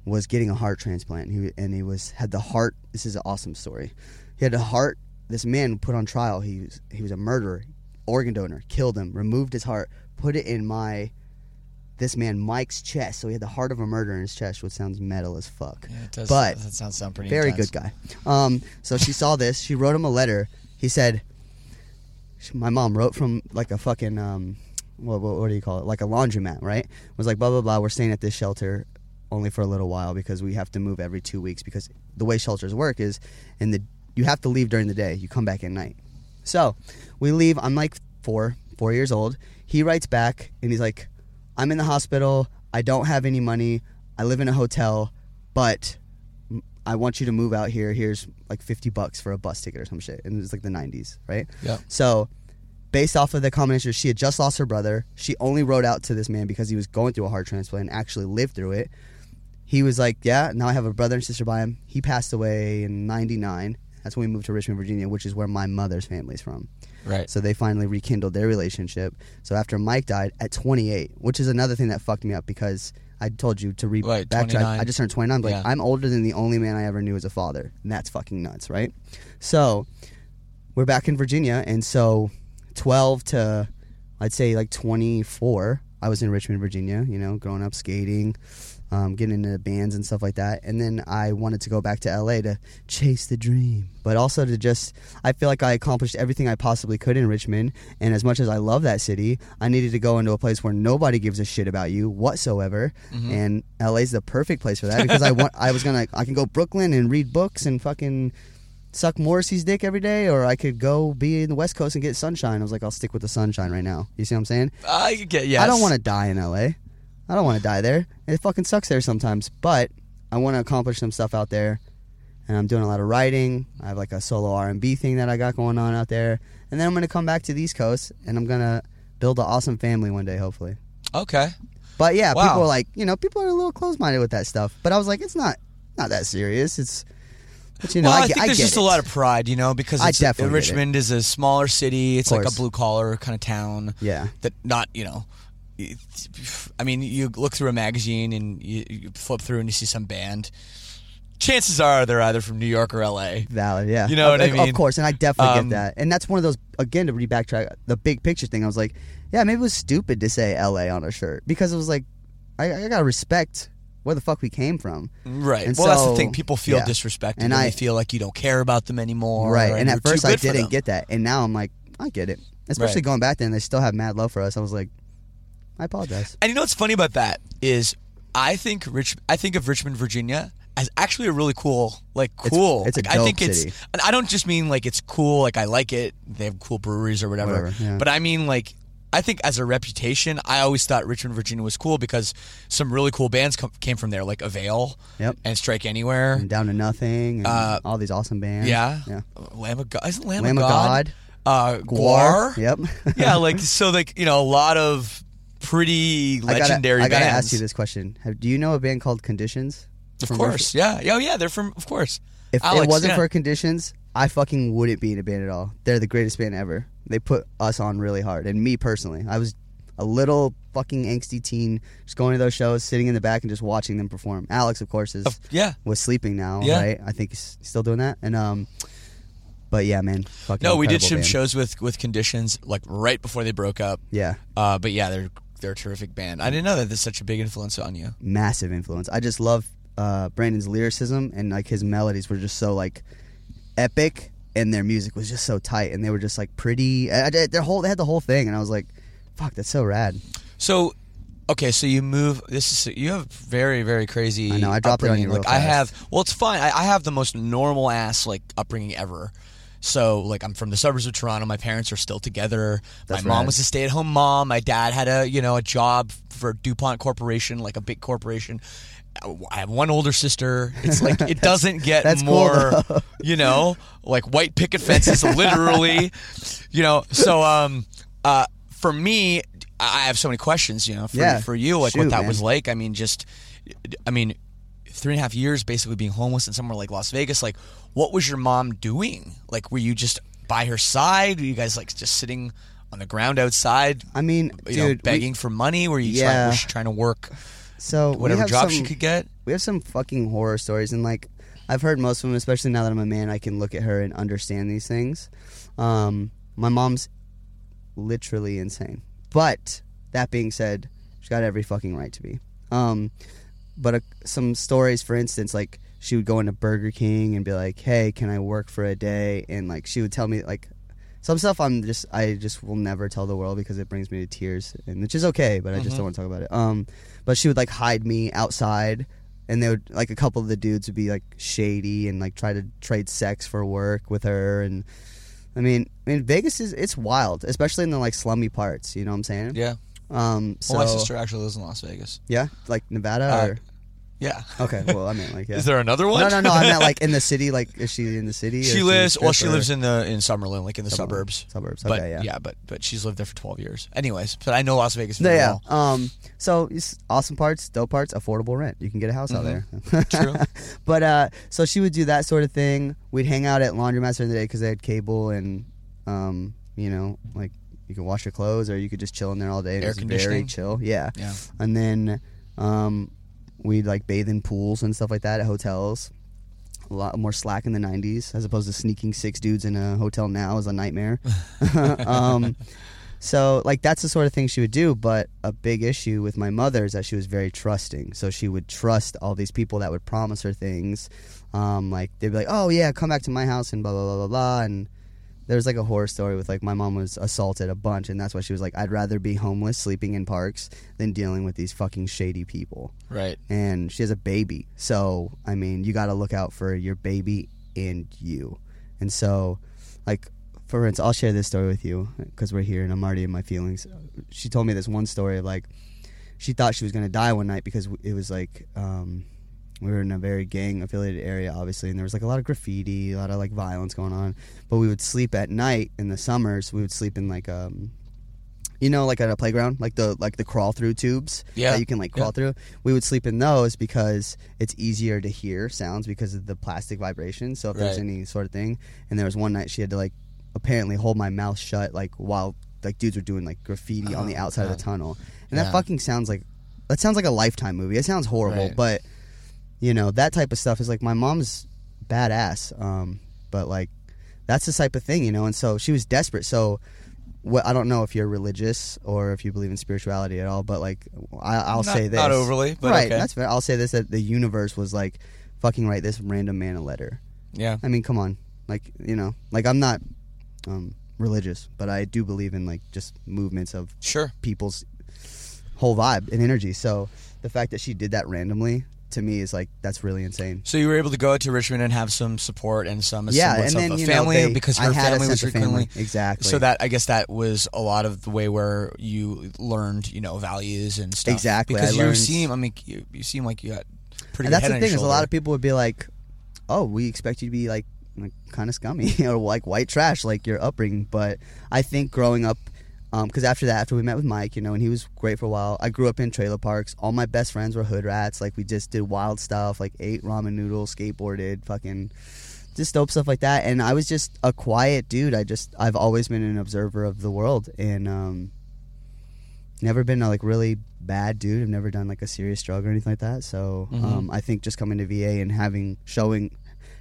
was getting a heart transplant. He and he was had the heart. This is an awesome story. He had a heart. This man put on trial. He was he was a murderer, organ donor, killed him, removed his heart, put it in my. This man Mike's chest, so he had the heart of a murderer in his chest, which sounds metal as fuck. Yeah, it does- but that sounds sound pretty very intense. good guy. Um, so she saw this. She wrote him a letter. He said, my mom wrote from like a fucking um, what, what what do you call it? Like a laundromat, right? Was like blah blah blah. We're staying at this shelter only for a little while because we have to move every two weeks because the way shelters work is in the you have to leave during the day. You come back at night. So we leave. I'm like four four years old. He writes back and he's like, I'm in the hospital. I don't have any money. I live in a hotel, but I want you to move out here. Here's like 50 bucks for a bus ticket or some shit. And it was like the 90s, right? Yep. So, based off of the combination, she had just lost her brother. She only wrote out to this man because he was going through a heart transplant and actually lived through it. He was like, Yeah, now I have a brother and sister by him. He passed away in 99. That's when we moved to Richmond, Virginia, which is where my mother's family's from. Right. So they finally rekindled their relationship. So after Mike died at 28, which is another thing that fucked me up because I told you to re Right, backtrack. I just turned 29. Like Yeah. I'm older than the only man I ever knew as a father, and that's fucking nuts, right? So we're back in Virginia, and so 12 to I'd say like 24, I was in Richmond, Virginia. You know, growing up skating. Um, getting into bands and stuff like that, and then I wanted to go back to LA to chase the dream, but also to just I feel like I accomplished everything I possibly could in Richmond, and as much as I love that city, I needed to go into a place where nobody gives a shit about you whatsoever, Mm-hmm. and LA's the perfect place for that because I want I was gonna I can go Brooklyn and read books and fucking suck Morrissey's dick every day, or I could go be in the West Coast and get sunshine. I was like, I'll stick with the sunshine right now. You see what I'm saying? I get yes. I don't want to die in LA. I don't want to die there. It fucking sucks there sometimes, but I want to accomplish some stuff out there. And I'm doing a lot of writing. I have like a solo R&B thing that I got going on out there. And then I'm going to come back to the East Coast and I'm going to build an awesome family one day hopefully. Okay. But yeah, Wow. people are like, you know, people are a little close-minded with that stuff. But I was like, it's not not that serious. It's but you know, well, I, I, think I there's just it. a lot of pride, you know, because I it's, definitely. Richmond is a smaller city. It's like a blue collar kind of town. Yeah. That not, you know, I mean, you look through a magazine and you, you flip through and you see some band. Chances are they're either from New York or L.A. Valid, yeah. You know of, what I mean? Of course, and I definitely Um, get that. And that's one of those again to re backtrack the big picture thing. I was like, yeah, maybe it was stupid to say L.A. on a shirt because it was like, I, I gotta respect where the fuck we came from. Right. And well, that's the thing. People feel yeah. disrespected And and I- they feel like you don't care about them anymore. right. or And at first I didn't get that, and now I'm like, I get it. Especially Right. going back then, they still have mad love for us. I was like, I apologize. And you know what's funny about that is I think Rich I think of Richmond, Virginia as actually a really cool, like cool. it's a Like, I think city. it's. And I don't just mean like it's cool. Like I like it. They have cool breweries or whatever. Whatever, yeah. But I mean like. I think as a reputation, I always thought Richmond, Virginia was cool because some really cool bands com- came from there, like Avail Yep. and Strike Anywhere. And Down to Nothing, and Uh, all these awesome bands. Yeah. yeah. Lamb of God. Isn't Lamb, Lamb of of God? Uh, GWAR. GWAR. Yep. yeah, [LAUGHS] like so, like you know, a lot of pretty I gotta, legendary I gotta ask you this question: Have, Do you know a band called Conditions? Of course, yeah, yeah, oh, yeah. They're from, of course. If Alex, it wasn't yeah. for Conditions, I fucking wouldn't be in a band at all. They're the greatest band ever. They put us on really hard, and me personally, I was a little fucking angsty teen, just going to those shows, sitting in the back and just watching them perform. Alex, of course, is yeah. was sleeping now, Yeah. right? I think he's still doing that, and um, but yeah, man, fucking No, we did some band. shows with with Conditions like right before they broke up. Yeah. Uh, but yeah, they're they're a terrific band. I didn't know that there's such a big influence on you. massive influence. I just love uh, Brandon's lyricism and like his melodies were just so like epic, and their music was just so tight, and they were just like pretty. I, I- their whole they had the whole thing, and I was like, "Fuck, that's so rad." So, okay, so you move. This is you have very very crazy. I know, I dropped it on you Like I have. Well, it's fine. I, I have the most normal ass like upbringing ever. So like I'm from the suburbs of Toronto. My parents are still together. That's my mom rad. was a stay at home mom. My dad had a you know a job for Dupont Corporation, like a big corporation. I have one older sister. It's like it [LAUGHS] doesn't get cool, more, though. you know, like white picket fences, literally, [LAUGHS] you know. So, um, uh, for me, I have so many questions, you know, for, Yeah. for you, like what Shoot, that was like. I mean, just, I mean, three and a half years basically being homeless in somewhere like Las Vegas. Like, what was your mom doing? Like, were you just by her side? Were you guys like just sitting on the ground outside? I mean, you know, dude, we- begging for money? Were you Yeah. trying, was she trying to work? So whatever job she could get. We have some fucking horror stories, and like I've heard most of them. Especially now that I'm a man, I can look at her and understand these things. Um, my mom's literally insane, but that being said, she's got every fucking right to be. Um, but uh, some stories, for instance, like she would go into Burger King and be like, "Hey, can I work for a day?" And like she would tell me like some stuff I'm just I just will never tell the world because it brings me to tears, and which is okay, but I just don't want to talk about it. Um, but she would like hide me outside, and they would like a couple of the dudes would be like shady and like try to trade sex for work with her, and I mean, I mean Vegas is it's wild, especially in the like slummy parts. You know what I'm saying? Yeah. Um. So well, my sister actually lives in Las Vegas. Yeah, like Nevada Uh, or. Yeah. Okay. Well, I mean, like, [LAUGHS] yeah. Is there another one? No, no, no. I meant like in the [LAUGHS] city. Like, is she in the city? She lives. Well, she lives in the in Summerlin, like in the Summerlin. suburbs. Suburbs, But, okay, yeah. Yeah, but but she's lived there for twelve years. Anyways, but I know Las Vegas very yeah. well. Um. So it's awesome parts, dope parts, affordable rent. You can get a house out there. [LAUGHS] True. but uh, so she would do that sort of thing. We'd hang out at laundromats during the day because they had cable and, um, you know, like you could wash your clothes or you could just chill in there all day. Air it was very chill. Yeah. Yeah. And then, um, we'd like bathe in pools and stuff like that at hotels. A lot more slack in the '90s, as opposed to sneaking six dudes in a hotel now is a nightmare. [LAUGHS] [LAUGHS] um, so like that's the sort of thing she would do. But a big issue with my mother is that she was very trusting. So she would trust all these people that would promise her things. Um, like they'd be like, "Oh yeah, come back to my house," and blah blah blah blah blah. And there was like a horror story with like my mom was assaulted a bunch, and that's why she was like, "I'd rather be homeless, sleeping in parks, than dealing with these fucking shady people." Right. And she has a baby, so I mean, you got to look out for your baby and you. And so, like for instance, I'll share this story with you because we're here and I'm already in my feelings. She told me this one story of like she thought she was gonna die one night because it was like um, we were in a very gang affiliated area, obviously, and there was like a lot of graffiti, a lot of like violence going on. But we would sleep at night in the summers. We would sleep in like um, you know, like at a playground, like the like the crawl through tubes Yeah. that you can like crawl Yeah. through. We would sleep in those because it's easier to hear sounds because of the plastic vibrations So if there's any sort of thing, and there was one night she had to like apparently hold my mouth shut like while like dudes were doing like graffiti on the Oh, outside of the tunnel, and Yeah. that fucking sounds like that sounds like a lifetime movie. It sounds horrible, Right. but you know that type of stuff is like my mom's badass. Um, but like that's the type of thing, you know. And so she was desperate. So what I don't know if you're religious or if you believe in spirituality at all, but like I, I'll Not- say this not overly, but right. okay. That's fair. I'll say this that the universe was like fucking write this random man a letter. Yeah. I mean, come on, like you know, like I'm not um, religious, but I do believe in like just movements of Sure. people's whole vibe and energy. So the fact that she did that randomly to me is like that's really insane. So you were able to go to Richmond and have some support and some Yeah, and then, of a you know, family they- because her family was sense of frequently family. Exactly. So that I guess that was a lot of the way where you learned, you know, values and stuff. Exactly, Because I you learned- seem, I mean, you, you seem like you got pretty. and that's the thing is a lot of people would be like, "Oh, we expect you to be like, like kind of scummy [LAUGHS] or like white trash, like your upbringing." But I think growing up, because after that, after we met with Mike, you know, and he was great for a while. I grew up in trailer parks. All my best friends were hood rats. Like we just did wild stuff, like ate ramen noodles, skateboarded, fucking. Just dope stuff like that, and I was just a quiet dude. I just I've always been an observer of the world, and um, never been a like really bad dude. I've never done like a serious drug or anything like that. So Mhm. um, I think just coming to VA and having showing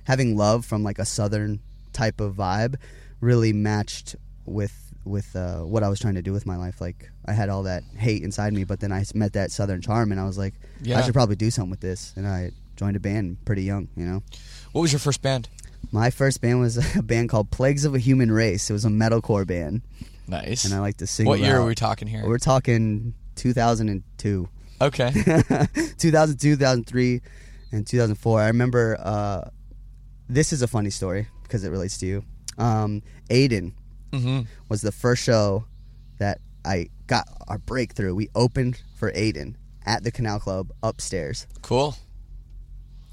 having love from like a southern type of vibe really matched with with uh, what I was trying to do with my life. Like I had all that hate inside me, but then I met that southern charm, and I was like, Yeah. I should probably do something with this. And I joined a band pretty young. You know, What was your first band? my first band was [LAUGHS] a band called Plagues of a Human Race. It was a metalcore band. Nice. And I like to sing. What year are we talking here? We're talking 2002. Okay. [LAUGHS] 2002, 2003, and 2004. I remember. Uh, this is a funny story because it relates to you. Um, Aiden Mhm. was the first show that I got our breakthrough. We opened for Aiden at the Canal Club upstairs, Cool.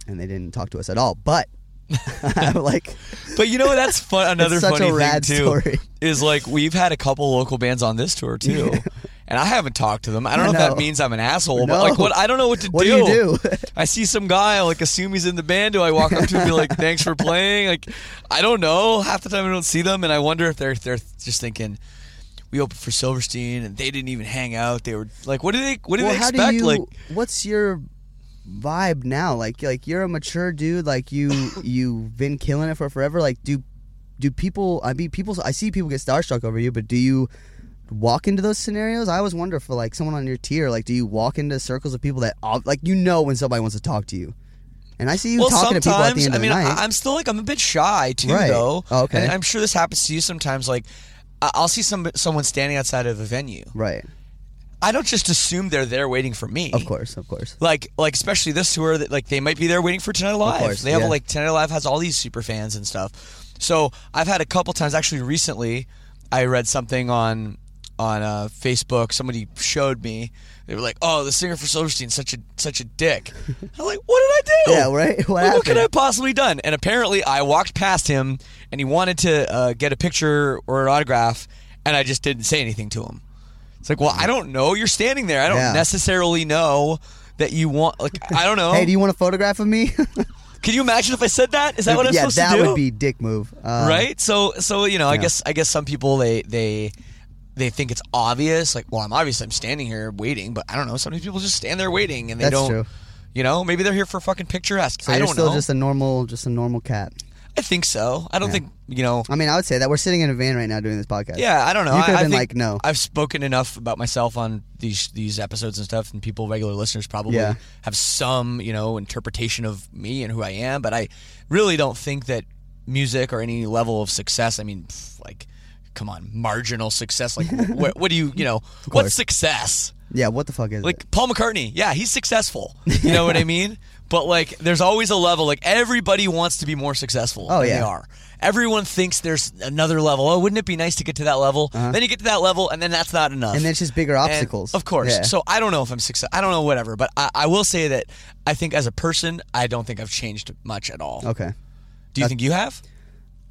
and they didn't talk to us at all. But [LAUGHS] I'm like, But you know what that's fun. [LAUGHS] Another funny a rad thing too story. is like we've had a couple local bands on this tour too, [LAUGHS] and I haven't talked to them. I don't know, if that means I'm an asshole, No. but like what I don't know what to What do. do you do? [LAUGHS] I see some guy, I like assume he's in the band. Do I walk up to him and be like, [LAUGHS] "Thanks for playing"? Like I don't know. Half the time I don't see them, and I wonder if they're they're just thinking. We opened for Silverstein, and they didn't even hang out. They were like, "What do they? What do well, they expect?" do you? like, what's your vibe now? Like, like you're a mature dude. Like you, [LAUGHS] you've been killing it for forever. Like, do do people? I mean, people. I see people get starstruck over you, but do you? Walk into those scenarios. I always wonder for like someone on your tier. Like, do you walk into circles of people that like you know when somebody wants to talk to you? And I see you well, talking to people at the end I of mean, the night. I'm still like I'm a bit shy too, Right. though. Oh, okay. And I'm sure this happens to you sometimes. Like, I'll see some someone standing outside of a venue. right. I don't just assume they're there waiting for me. Of course. Of course. Like, like especially this tour, that like they might be there waiting for Tonight Alive. course, they have yeah. like Tonight Live has all these super fans and stuff. So I've had a couple times. Actually, recently, I read something on on uh, Facebook. Somebody showed me. They were like, "Oh, the singer for Silverstein's such a such a dick." [LAUGHS] I'm like, "What did I do?" Yeah. Right. What Like, what could I have possibly done? And apparently, I walked past him, and he wanted to uh, get a picture or an autograph, and I just didn't say anything to him. It's like, well, I don't know. You're standing there. I don't Yeah. necessarily know that you want. Like, I don't know. Hey, do you want a photograph of me? [LAUGHS] Can you imagine if I said that? Is that what I'm yeah, supposed to do? Yeah, that would be dick move. Uh, right. So, so you know, I guess, I guess some people they they they think it's obvious. Like, well, I'm obvious. I'm standing here waiting, but I don't know. Sometimes people just stand there waiting, and they That's don't. true. You know, maybe they're here for fucking picturesque. So I you're don't still know. just a normal, just a normal cat. I think so. I don't Yeah. think you know. I mean, I would say that we're sitting in a van right now doing this podcast. Yeah, I don't know. You could I, have I been think like, no. I've spoken enough about myself on these these episodes and stuff, and people, regular listeners, probably Yeah. have some you know interpretation of me and who I am. But I really don't think that music or any level of success. I mean, pff, like, come on, marginal success. Like, what, [LAUGHS] what do you you know? What's success? Yeah, what the fuck is Like it? Paul McCartney, yeah, he's successful. [LAUGHS] You know what I mean? But like, there's always a level. Like everybody wants to be more successful. Oh, than yeah. they are. Everyone thinks there's another level. Oh, wouldn't it be nice to get to that level? Then you get to that level, and then that's not enough. Uh-huh. And then it's just bigger And, obstacles. of course. Yeah. So I don't know if I'm success. I don't know whatever, but I, I will say that I think as a person, I don't think I've changed much at all. Okay. Do you think you have?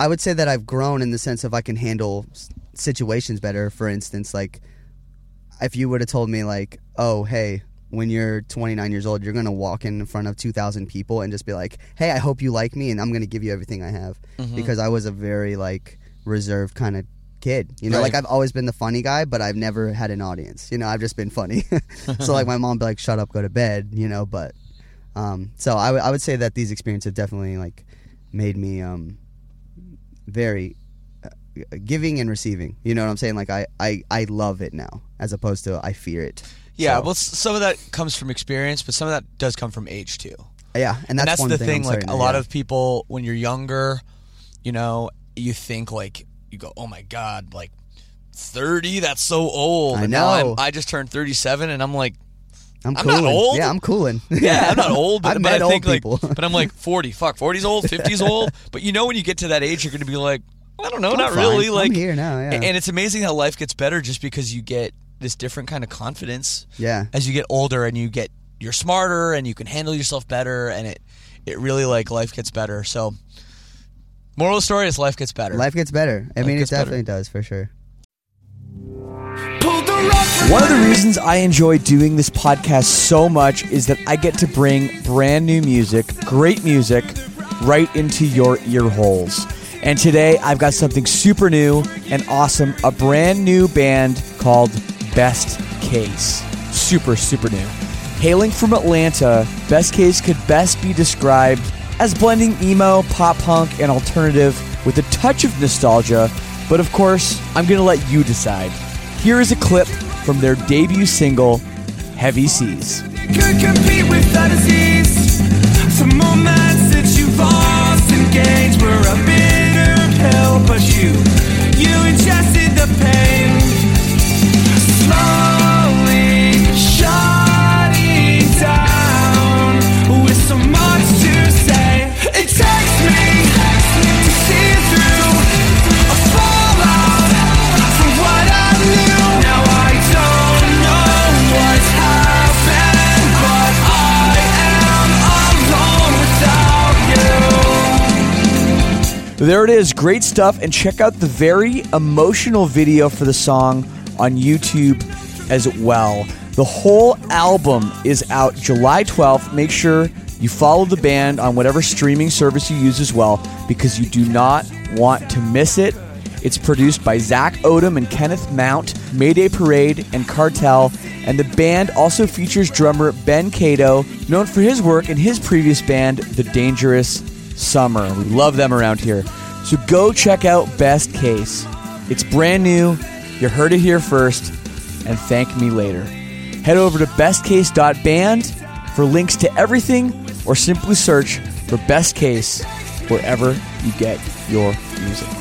I would say that I've grown in the sense of I can handle situations better. For instance, like if you would have told me like, "Oh, hey, when you're 29 years old, you're gonna walk in front of 2,000 people and just be like, "Hey, I hope you like me, and I'm gonna give you everything I have," Mm-hmm. because I was a very like reserved kind of kid. You know, Right. like I've always been the funny guy, but I've never had an audience. You know, I've just been funny. [LAUGHS] so like my mom be like, "Shut up, go to bed," you know. But um, so I would- I would say that these experiences have definitely like made me um very uh, giving and receiving. You know what I'm saying? Like I, I, I love it now as opposed to I fear it. Yeah. So, Well, some of that comes from experience, but some of that does come from age too. yeah, and that's, and that's one the thing. thing. Like a lot yeah. of people, when you're younger, you know, you think like you go, "Oh my god, like 30? That's so old." I and now I'm, know. I just turned 37, and I'm like, I'm I'm not old. Yeah, I'm cooling. [LAUGHS] Yeah, I'm not old, but, [LAUGHS] I've but met I think old people. like, [LAUGHS] but I'm like 40. Fuck, 40's old, 50's old. But you know, when you get to that age, you're going to be like, I don't know, I'm not fine. really. I'm Like here now, yeah. And it's amazing how life gets better just because you get this different kind of confidence. Yeah. As you get older, and you get you're smarter, and you can handle yourself better, and it it really like life gets better. So, moral of the story is life gets better. Life gets better. I Life mean, it gets better. definitely does for sure. One of the reasons I enjoy doing this podcast so much is that I get to bring brand new music, great music, right into your ear holes. And today I've got something super new and awesome a brand new band called Best Case. Super, super new. Hailing from Atlanta, Best Case could best be described as blending emo, pop punk, and alternative with a touch of nostalgia. But of course, I'm going to let you decide. Here is a clip from their debut single, Heavy Seas. You, you ingested the pain. There it is, great stuff. And check out the very emotional video for the song on YouTube as well. The whole album is out July 12th. Make sure you follow the band on whatever streaming service you use as well because you do not want to miss it. It's produced by Zach Odom and Kenneth Mount, Mayday Parade, and Cartel. And the band also features drummer Ben Cato, known for his work in his previous band, The Dangerous Summer. We love them around here. So go check out Best Case. It's brand new. You heard it here first. And thank me later. Head over to bestcase.band for links to everything or simply search for Best Case wherever you get your music.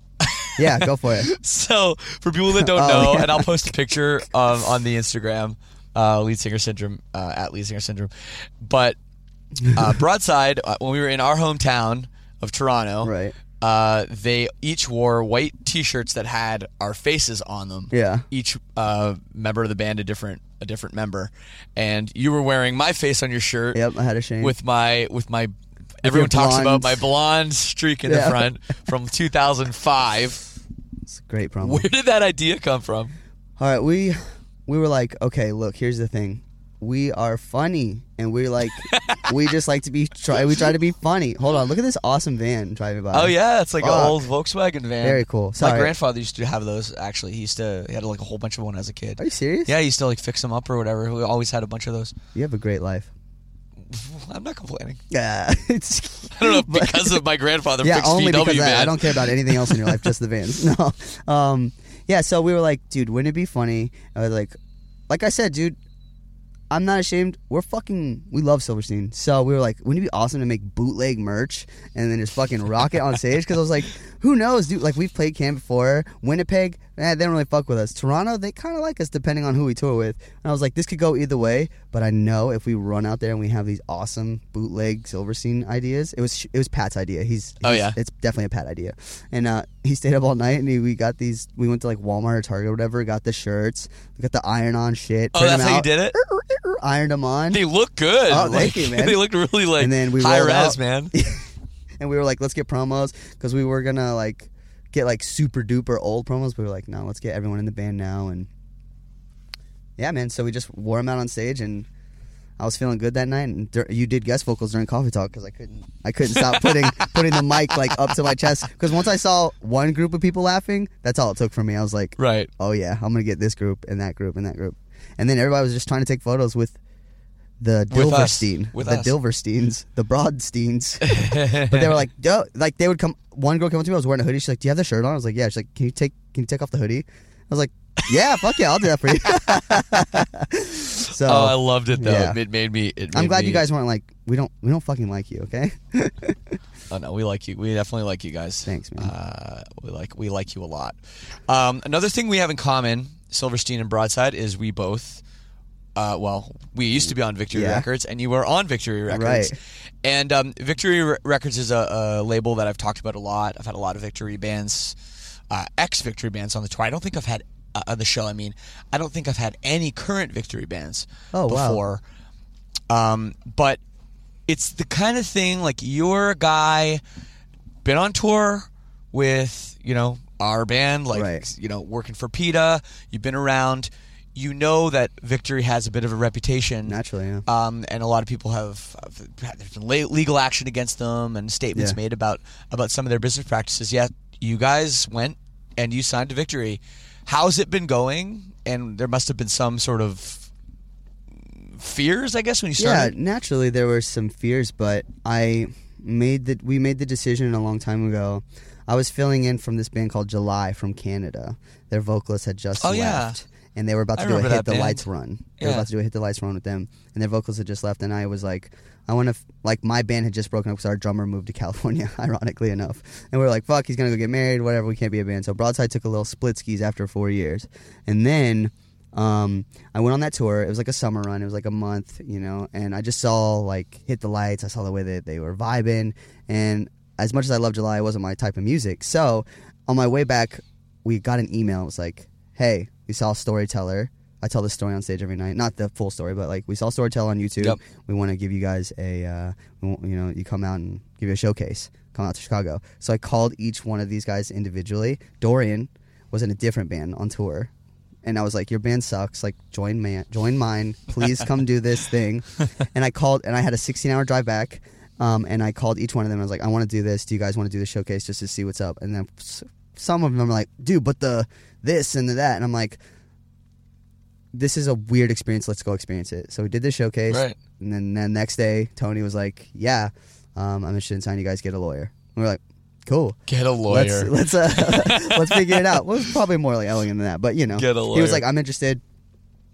Yeah, go for it. [LAUGHS] So, for people that don't Oh, know, yeah. and I'll post a [LAUGHS] picture um, on the Instagram, uh, Lead Singer Syndrome, uh, at Lead Singer Syndrome. But uh, [LAUGHS] Broadside, uh, when we were in our hometown of Toronto, Right. uh, they each wore white T-shirts that had our faces on them. Yeah. Each uh, member of the band a different a different member, and you were wearing my face on your shirt. Yep, I had a shame. with my with my. Everyone talks about my blonde streak in the front from [LAUGHS] 2005. It's a great problem. Where did that idea come from? All right, we we were like, okay, look, here's the thing. We are funny, and we're like, [LAUGHS] we just like to be try. We try to be funny. Hold on, look at this awesome van driving by. Oh yeah, it's like an old Volkswagen van. Very cool. My Sorry. grandfather used to have those. Actually, he used to he had like a whole bunch of one as a kid. Are you serious? Yeah, he used to like fix them up or whatever. We always had a bunch of those. You have a great life. I'm not complaining. Yeah, [LAUGHS] it's. I don't know [LAUGHS] because of my grandfather yeah, fixed only VW because I, van. I don't care about anything else in your life, just the vans. [LAUGHS] No. Um. Yeah. So we were like, dude, wouldn't it be funny? I was like, like I said, dude. I'm not ashamed. We're fucking. We love Silverstein. So we were like, wouldn't it be awesome to make bootleg merch and then just fucking rock it on stage? Because I was like, who knows, dude? Like we've played camp before. Winnipeg, eh, they don't really fuck with us. Toronto, they kind of like us depending on who we tour with. And I was like, this could go either way. But I know if we run out there and we have these awesome bootleg Silverstein ideas, it was it was Pat's idea. He's, Oh, yeah? it's definitely a Pat idea. And uh, he stayed up all night and he, we got these. We went to like Walmart or Target or whatever. Got the shirts. We got the iron on shit. oh, that's how you did it. Ironed them on. They look good. Oh, thank you, man. [LAUGHS] They looked really like And then we high res, out. man. [LAUGHS] and we were like, let's get promos because we were gonna like get like super duper old promos. But we were like, no, let's get everyone in the band now. And yeah, man. So we just wore them out on stage, and I was feeling good that night, and dur- you did guest vocals during Coffee Talk because I couldn't I couldn't stop putting [LAUGHS] putting the mic like up to my chest because once I saw one group of people laughing, that's all it took for me. I was like, Right. oh yeah, I'm gonna get this group and that group and that group, and then everybody was just trying to take photos with the With us. With the. Silversteins, the Broadsteins. [LAUGHS] but they were like, Duh. like they would come. One girl came up to me. I was wearing a hoodie. She's like, "Do you have the shirt on?" I was like, "Yeah." She's like, "Can you take Can you take off the hoodie?" I was like, "Yeah, fuck yeah, I'll do that for you." [LAUGHS] so oh, I loved it though. yeah. It made me. It I'm glad me- you guys weren't like, we don't we don't fucking like you, okay? [LAUGHS] Oh no, we like you. We definitely like you guys. Thanks, man. Uh, we like we like you a lot. Um, another thing we have in common, Silverstein and Broadside, is we both. Uh, well, we used to be on Victory Yeah. Records, and you were on Victory Records. Right. And um, Victory Re- Records is a, a label that I've talked about a lot. I've had a lot of Victory bands, uh, ex Victory bands on the tour. I don't think I've had uh, on the show. I mean, I don't think I've had any current Victory bands Oh, wow. before. Um, but it's the kind of thing like you're a guy been on tour with you know our band like Right. you know working for PETA you've been around you know that Victory has a bit of a reputation Naturally, yeah. um, and a lot of people have, have there's been legal action against them and statements Yeah. made about about some of their business practices yet you guys went and you signed to Victory how's it been going and there must have been some sort of fears I guess when you started. yeah, naturally there were some fears, but I made the we made the decision a long time ago. I was filling in from this band called July from Canada. Their vocalist had just Oh, yeah. And they were about I to do a hit the band. lights run. They were Yeah. about to do a hit the lights run with them, and their vocals had just left. And I was like, I want to f- like my band had just broken up because our drummer moved to California, [LAUGHS] ironically enough. And we were like, fuck, he's gonna go get married, whatever. We can't be a band. So Broadside took a little split skis after four years, and then um, I went on that tour. It was like a summer run. It was like a month, you know, and I just saw like hit the lights. I saw the way that they were vibing, and as much as I love July, it wasn't my type of music. So on my way back, we got an email. It was like, "Hey, we saw a Storyteller. I tell this story on stage every night. Not the full story, but like we saw Storyteller on YouTube. Yep. We want to give you guys a, uh, you know, you come out and give you a showcase. Come out to Chicago. So I called each one of these guys individually. Dorian was in a different band on tour. And I was like, "Your band sucks. Like, join man, join mine. Please [LAUGHS] come do this thing." and I called, and I had a 16-hour drive back. Um, and I called each one of them. I was like, "I want to do this. Do you guys want to do the showcase just to see what's up?" And then some of them are like, "Dude, but the this and that," and I'm like, "This is a weird experience. Let's go experience it." So we did the showcase, Right. and then the next day, Tony was like, "Yeah, um, I'm interested in signing you guys. Get a lawyer." And we are like, "Cool." Get a lawyer. Let's let's uh, [LAUGHS] [LAUGHS] let's figure it out. Well, it's probably more like elegant than that, but you know, Get a he was like, "I'm interested."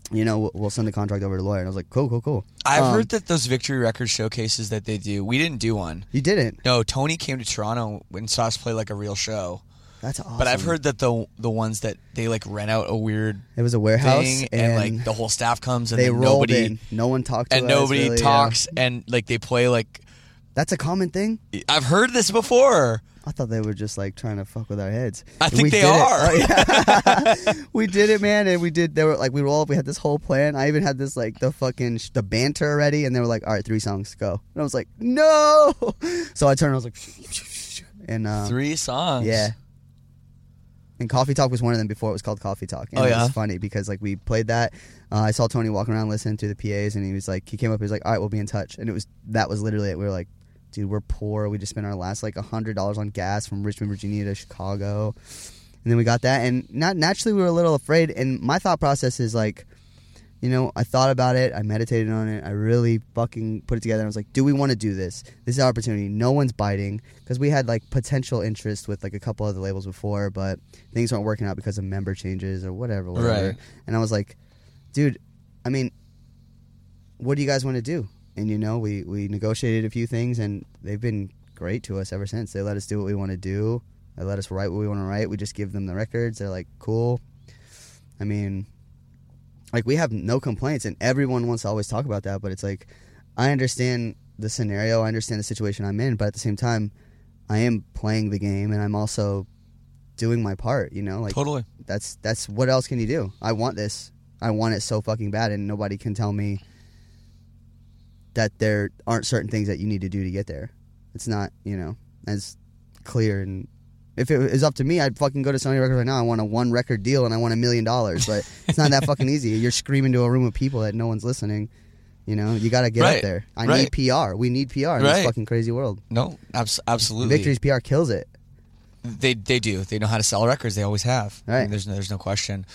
You know, we'll- we'll send the contract over to the lawyer, and I was like, "Cool, cool, cool." I've Um, heard that those Victory Records showcases that they do, we didn't do one. you didn't. No, Tony came to Toronto and saw us play like a real show. That's awesome. But I've heard that the the ones that they like rent out a weird it was a warehouse, thing and, and, like the whole staff comes and they rolled nobody in. No one talked and us, nobody really, yeah. talks and like they play like That's a common thing. I've heard this before. I thought they were just like trying to fuck with our heads. I think they are. Oh, yeah. [LAUGHS] [LAUGHS] we did it, man, and we did. They were like, we rolled. up, We had this whole plan. I even had this like the fucking sh- the banter ready, and they were like, "All right, three songs, go." And I was like, "No!" [LAUGHS] So I turned. I was like, and uh, Three songs. yeah. And Coffee Talk was one of them before it was called Coffee Talk. And Oh, it was funny because like we played that. Uh, I saw Tony walking around listening to the PAs, and he was like, he came up, he was like, "All right, we'll be in touch." And it was that was literally it. We were like, "Dude, we're poor. We just spent our last like hundred dollars on gas from Richmond, Virginia to Chicago." And then we got that, and not naturally we were a little afraid. And my thought process is like, you know, I thought about it, I meditated on it, I really fucking put it together. I was like, do we want to do this? This is our opportunity. No one's biting because we had like potential interest with like a couple other labels before, but things weren't working out because of member changes or whatever, whatever. Right. And I was like, dude, I mean, what do you guys want to do? And you know, we we negotiated a few things, and they've been great to us ever since. They let us do what we want to do. They let us write what we want to write. We just give them the records. They're like, cool. I mean, like we have no complaints, and everyone wants to always talk about that. But it's like, I understand the scenario. I understand the situation I'm in, but at the same time, I am playing the game, and I'm also doing my part. You know, like Totally. that's that's what else can you do? I want this. I want it so fucking bad, and nobody can tell me that there aren't certain things that you need to do to get there. It's not, you know, as clear and if it was up to me, I'd fucking go to Sony Records right now. I want a one record deal and I want a million dollars, but it's not that [LAUGHS] fucking easy. You're screaming to a room of people that no one's listening. You know, you got to get Right, up there. I right. need PR. We need PR in Right. this fucking crazy world. No, abs- absolutely. Victory's PR kills it. They they do. They know how to sell records. They always have. I mean, Right. there's no, there's no question.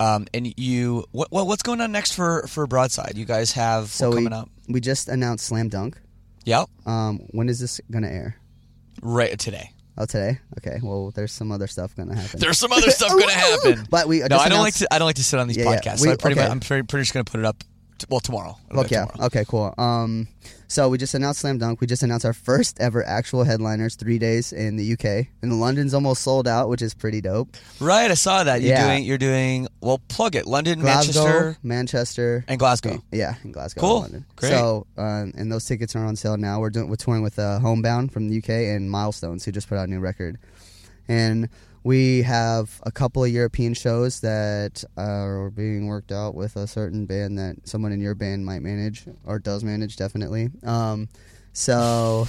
Um, and you, what, what what's going on next for for Broadside? You guys have So what we coming up? we just announced Slam Dunk. Yep, Um, when is this gonna air? right today. Oh, today. Okay. Well, there's some other stuff gonna happen. There's some other stuff going [LAUGHS] to happen. But we no, just I don't like to. I don't like to sit on these Yeah, yeah. podcasts. We- so I pretty okay. much, I'm pretty, pretty just going to put it up. Well, tomorrow. Be Okay. tomorrow. Okay. Cool. Um, so we just announced Slam Dunk. We just announced our first ever actual headliners. Three days in the UK, and London's almost sold out, which is pretty dope. Right, I saw that. You're Yeah. doing. You're doing. Well, plug it. London, Glasgow, Manchester, Manchester, and Glasgow. Yeah, in Glasgow. Cool. and London. Great. So, um, and those tickets are on sale now. We're doing we're touring with uh, Homebound from the UK and Milestones, who just put out a new record, and we have a couple of European shows that are being worked out with a certain band that someone in your band might manage or does manage, definitely. Um, so,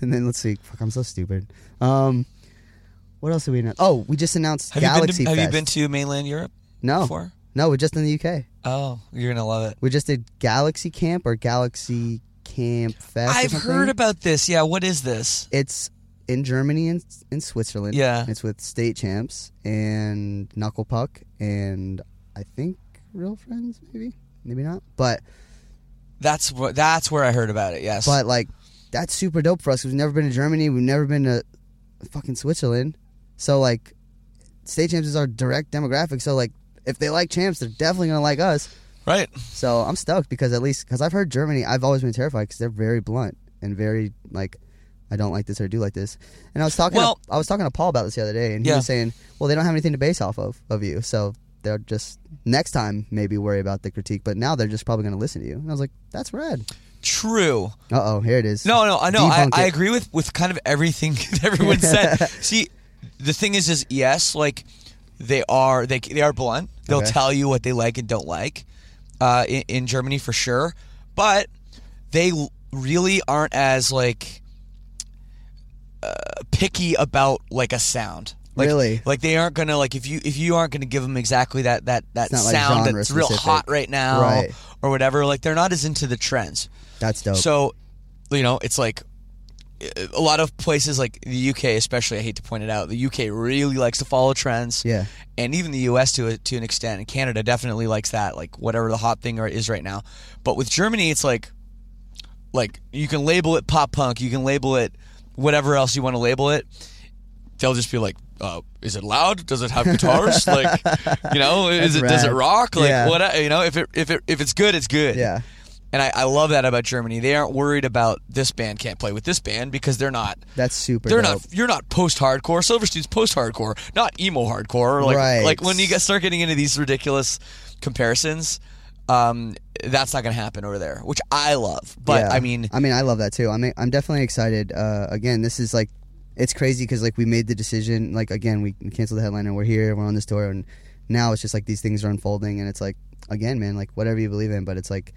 and then let's see. Fuck, I'm so stupid. Um, what else did we announce? Oh, we just announced Have Galaxy you? To, have you been to mainland Europe? No, before? no, we're just in the UK. Oh, you're gonna love it. We just did Galaxy Camp or Galaxy Camp Fest. I've heard about this. Yeah, what is this? It's in Germany and in Switzerland. Yeah. it's with state champs and Knuckle Puck and I think Real Friends, maybe, maybe not. But That's what. That's where I heard about it. Yes. but like that's super dope for us. We've never been to Germany. We've never been to fucking Switzerland. So like, state champs is our direct demographic. So like, if they like champs, they're definitely gonna like us. right. So I'm stoked because at least because I've heard Germany, I've always been terrified because they're very blunt and very like, I don't like this or do like this. And I was talking, Well- to, I was talking to Paul about this the other day, and he Yeah. was saying, well, they don't have anything to base off of of you, so they're just next time maybe worry about the critique, but now they're just probably going to listen to you. And I was like, that's rad. True. Uh oh, here it is. No, no, I know. I, I agree with with kind of everything [LAUGHS] that everyone said. [LAUGHS] See, the thing is, is yes, like they are they they are blunt. They'll Okay. tell you what they like and don't like uh, in, in Germany for sure, but they really aren't as like uh, picky about like a sound. Like, Really? like they aren't gonna like if you if you aren't gonna give them exactly that that that not, like, sound that's real hot right now Right. or whatever. Like they're not as into the trends. That's dope. So, you know, it's like a lot of places, like the UK, especially. I hate to point it out, the UK really likes to follow trends. Yeah. and even the US to a, to an extent, and Canada definitely likes that. Like whatever the hot thing is right now. But with Germany, it's like, like you can label it pop punk, you can label it whatever else you want to label it. They'll just be like, uh, "Is it loud? Does it have guitars? [LAUGHS] like, you know, is it That's does it rock? Like, Yeah. what? You know, if it if it if it's good, it's good. Yeah. And I, I love that about Germany. They aren't worried about this band can't play with this band because they're not. That's super. They're dope. not. You're not post hardcore. Silverstein's post hardcore, not emo hardcore. Like Right. like when you get start getting into these ridiculous comparisons, um, that's not going to happen over there, which I love. But Yeah. I mean, I mean, I love that too. I mean, I'm definitely excited. Uh, again, this is like, it's crazy because like we made the decision. Like again, we canceled the headliner. We're here. We're on this tour, and now it's just like these things are unfolding, and it's like again, man, like whatever you believe in, but it's like.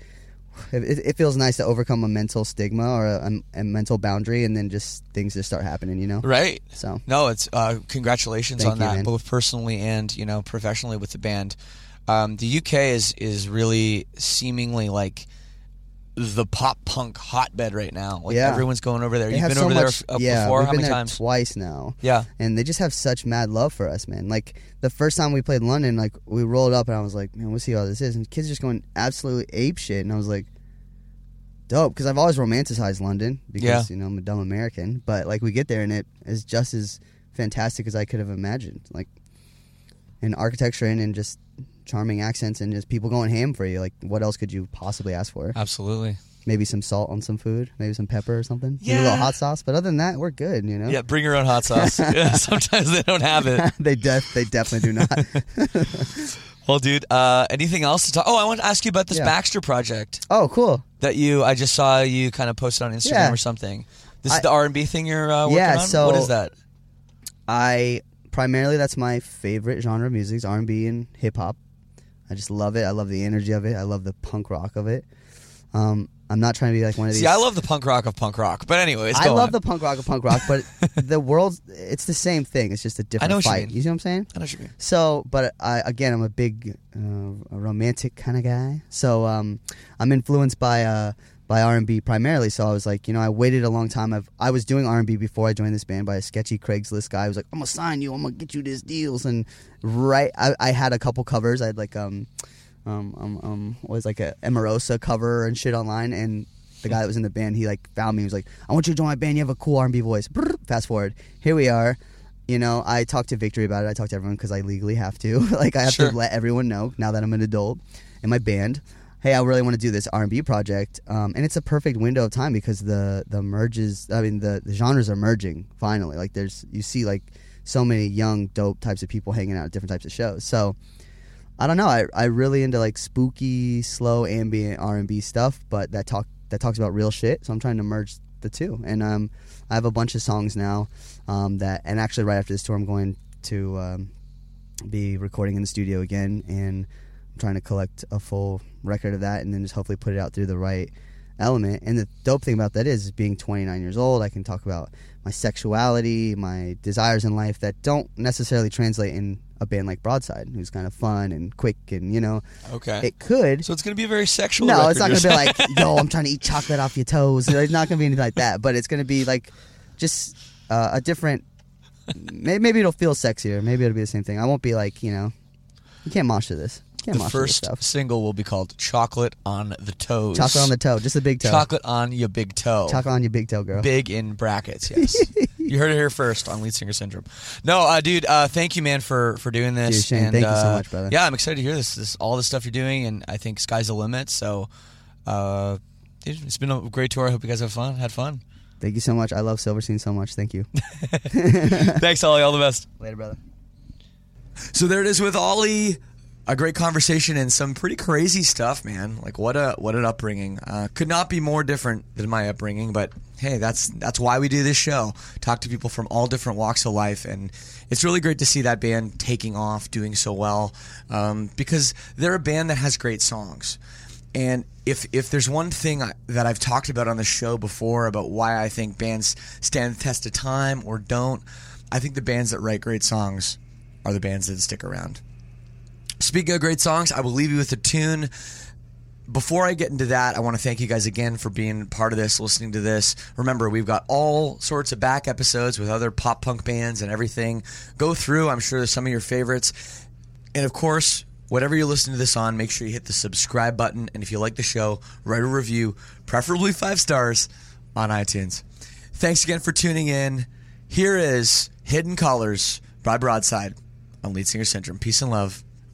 It, it feels nice to overcome a mental stigma or a, a mental boundary, and then just things just start happening. You know, right? So No, it's uh, congratulations Thank on you, that, man. both personally and you know professionally with the band. Um, the UK is is really seemingly like the pop punk hotbed right now. Like Yeah. everyone's going over there. They You've been so over much, there uh, yeah, before. We've How been many there times? Twice now. Yeah. and they just have such mad love for us, man. Like the first time we played London, like we rolled up and I was like, man, we'll see how this is, and kids just going absolutely ape shit, and I was like, dope, because I've always romanticized London because Yeah. you know I'm a dumb American, but like we get there and it is just as fantastic as I could have imagined, like in architecture and in just charming accents and just people going ham for you. Like, what else could you possibly ask for? Absolutely. Maybe some salt on some food, maybe some pepper or something, maybe a little Yeah. hot sauce. But other than that, we're good. You know. Yeah, bring your own hot sauce. [LAUGHS] Yeah, [LAUGHS] sometimes they don't have it. [LAUGHS] they def they definitely do not. Well, dude, uh, anything else to talk? Oh, I want to ask you about this Yeah. Baxter project oh, cool. that you. I just saw you kind of posted on Instagram Yeah. or something. This is the R and B thing you're uh, working Yeah, on. so- what is that? I primarily that's my favorite genre of music is R and B and hip hop. I just love it. I love the energy of it. I love the punk rock of it. Um, I'm not trying to be like one of these. See, I love the punk rock of punk rock, but anyways, I love on. the punk rock of punk rock, but [LAUGHS] the world, it's the same thing. It's just a different know what you fight. mean. see what I'm saying? I know what you mean. So, but I, again, I'm a big uh, romantic kind of guy. So um, I'm influenced by uh, by R&B primarily. So I was like, you know, I waited a long time. I've, I was doing R&B before I joined this band by a sketchy Craigslist guy. I was like, I'm gonna sign you. I'm gonna get you these deals. And right, I, I had a couple covers. I had like um um um, um was like a Emarosa cover and shit online and. The guy that was in the band, he like found me. He was like, "I want you to join my band. You have a cool R&B voice." Brrr. Fast forward, here we are you know, I talked to Victory about it. I talked to everyone because I legally have to. [LAUGHS] like, I have Sure. to let everyone know now that I'm an adult in my band. Hey, I really want to do this R&B project, um, and it's a perfect window of time because the the merges. I mean, the, the genres are merging finally. Like, there's you see like so many young, dope types of people hanging out at different types of shows. So, I don't know. I I really into like spooky, slow, ambient R and B stuff, but that talk that talks about real shit. So I'm trying to merge the two, and um, I have a bunch of songs now um, that, and actually right after this tour, I'm going to um, be recording in the studio again, and trying to collect a full record of that, and then just hopefully put it out through the right element. And the dope thing about that is, is being 29 years old, I can talk about my sexuality, my desires in life that don't necessarily translate in a band like Broadside, who's kind of fun and quick, and you know, Okay. it could. so it's going to be a very sexual. No, record it's not going to be like, yo, I'm trying to eat chocolate off your toes. It's not going to be anything like that. But it's going to be like just uh, a different. Maybe, maybe it'll feel sexier. Maybe it'll be the same thing. I won't be like, you know, you can't mosh to this. You the mosh first stuff. single will be called "Chocolate on the Toes." Chocolate on the toe, just a big toe. Chocolate on your big toe. Chocolate on your big toe, girl. Big in brackets, yes. [LAUGHS] you heard it here first on Lead Singer Syndrome. No, uh, dude, uh, thank you, man, for for doing this. Dude, Shane, and, thank you so uh, much, brother. Yeah, I'm excited to hear this, this, all the stuff you're doing, and I think sky's the limit. So, uh, dude, it's been a great tour. I hope you guys have fun. Had fun. Thank you so much. I love Silverstein so much. Thank you. [LAUGHS] [LAUGHS] Thanks, Ollie. All the best. Later, brother. So there it is with Ollie. A great conversation and some pretty crazy stuff, man. Like what a what an upbringing. Uh, could not be more different than my upbringing, but hey, that's that's why we do this show. Talk to people from all different walks of life, and it's really great to see that band taking off, doing so well, um, because they're a band that has great songs. And if if there's one thing I, that I've talked about on the show before about why I think bands stand the test of time or don't, I think the bands that write great songs are the bands that stick around. Speaking of great songs, I will leave you with a tune. Before I get into that, I want to thank you guys again for being part of this, listening to this. Remember, we've got all sorts of back episodes with other pop punk bands and everything. Go through, I'm sure there's some of your favorites. And of course, whatever you're listening to this on, make sure you hit the subscribe button. And if you like the show, write a review, preferably five stars, on iTunes. Thanks again for tuning in. Here is Hidden Colors by Broadside on Lead Singer Syndrome. Peace and love.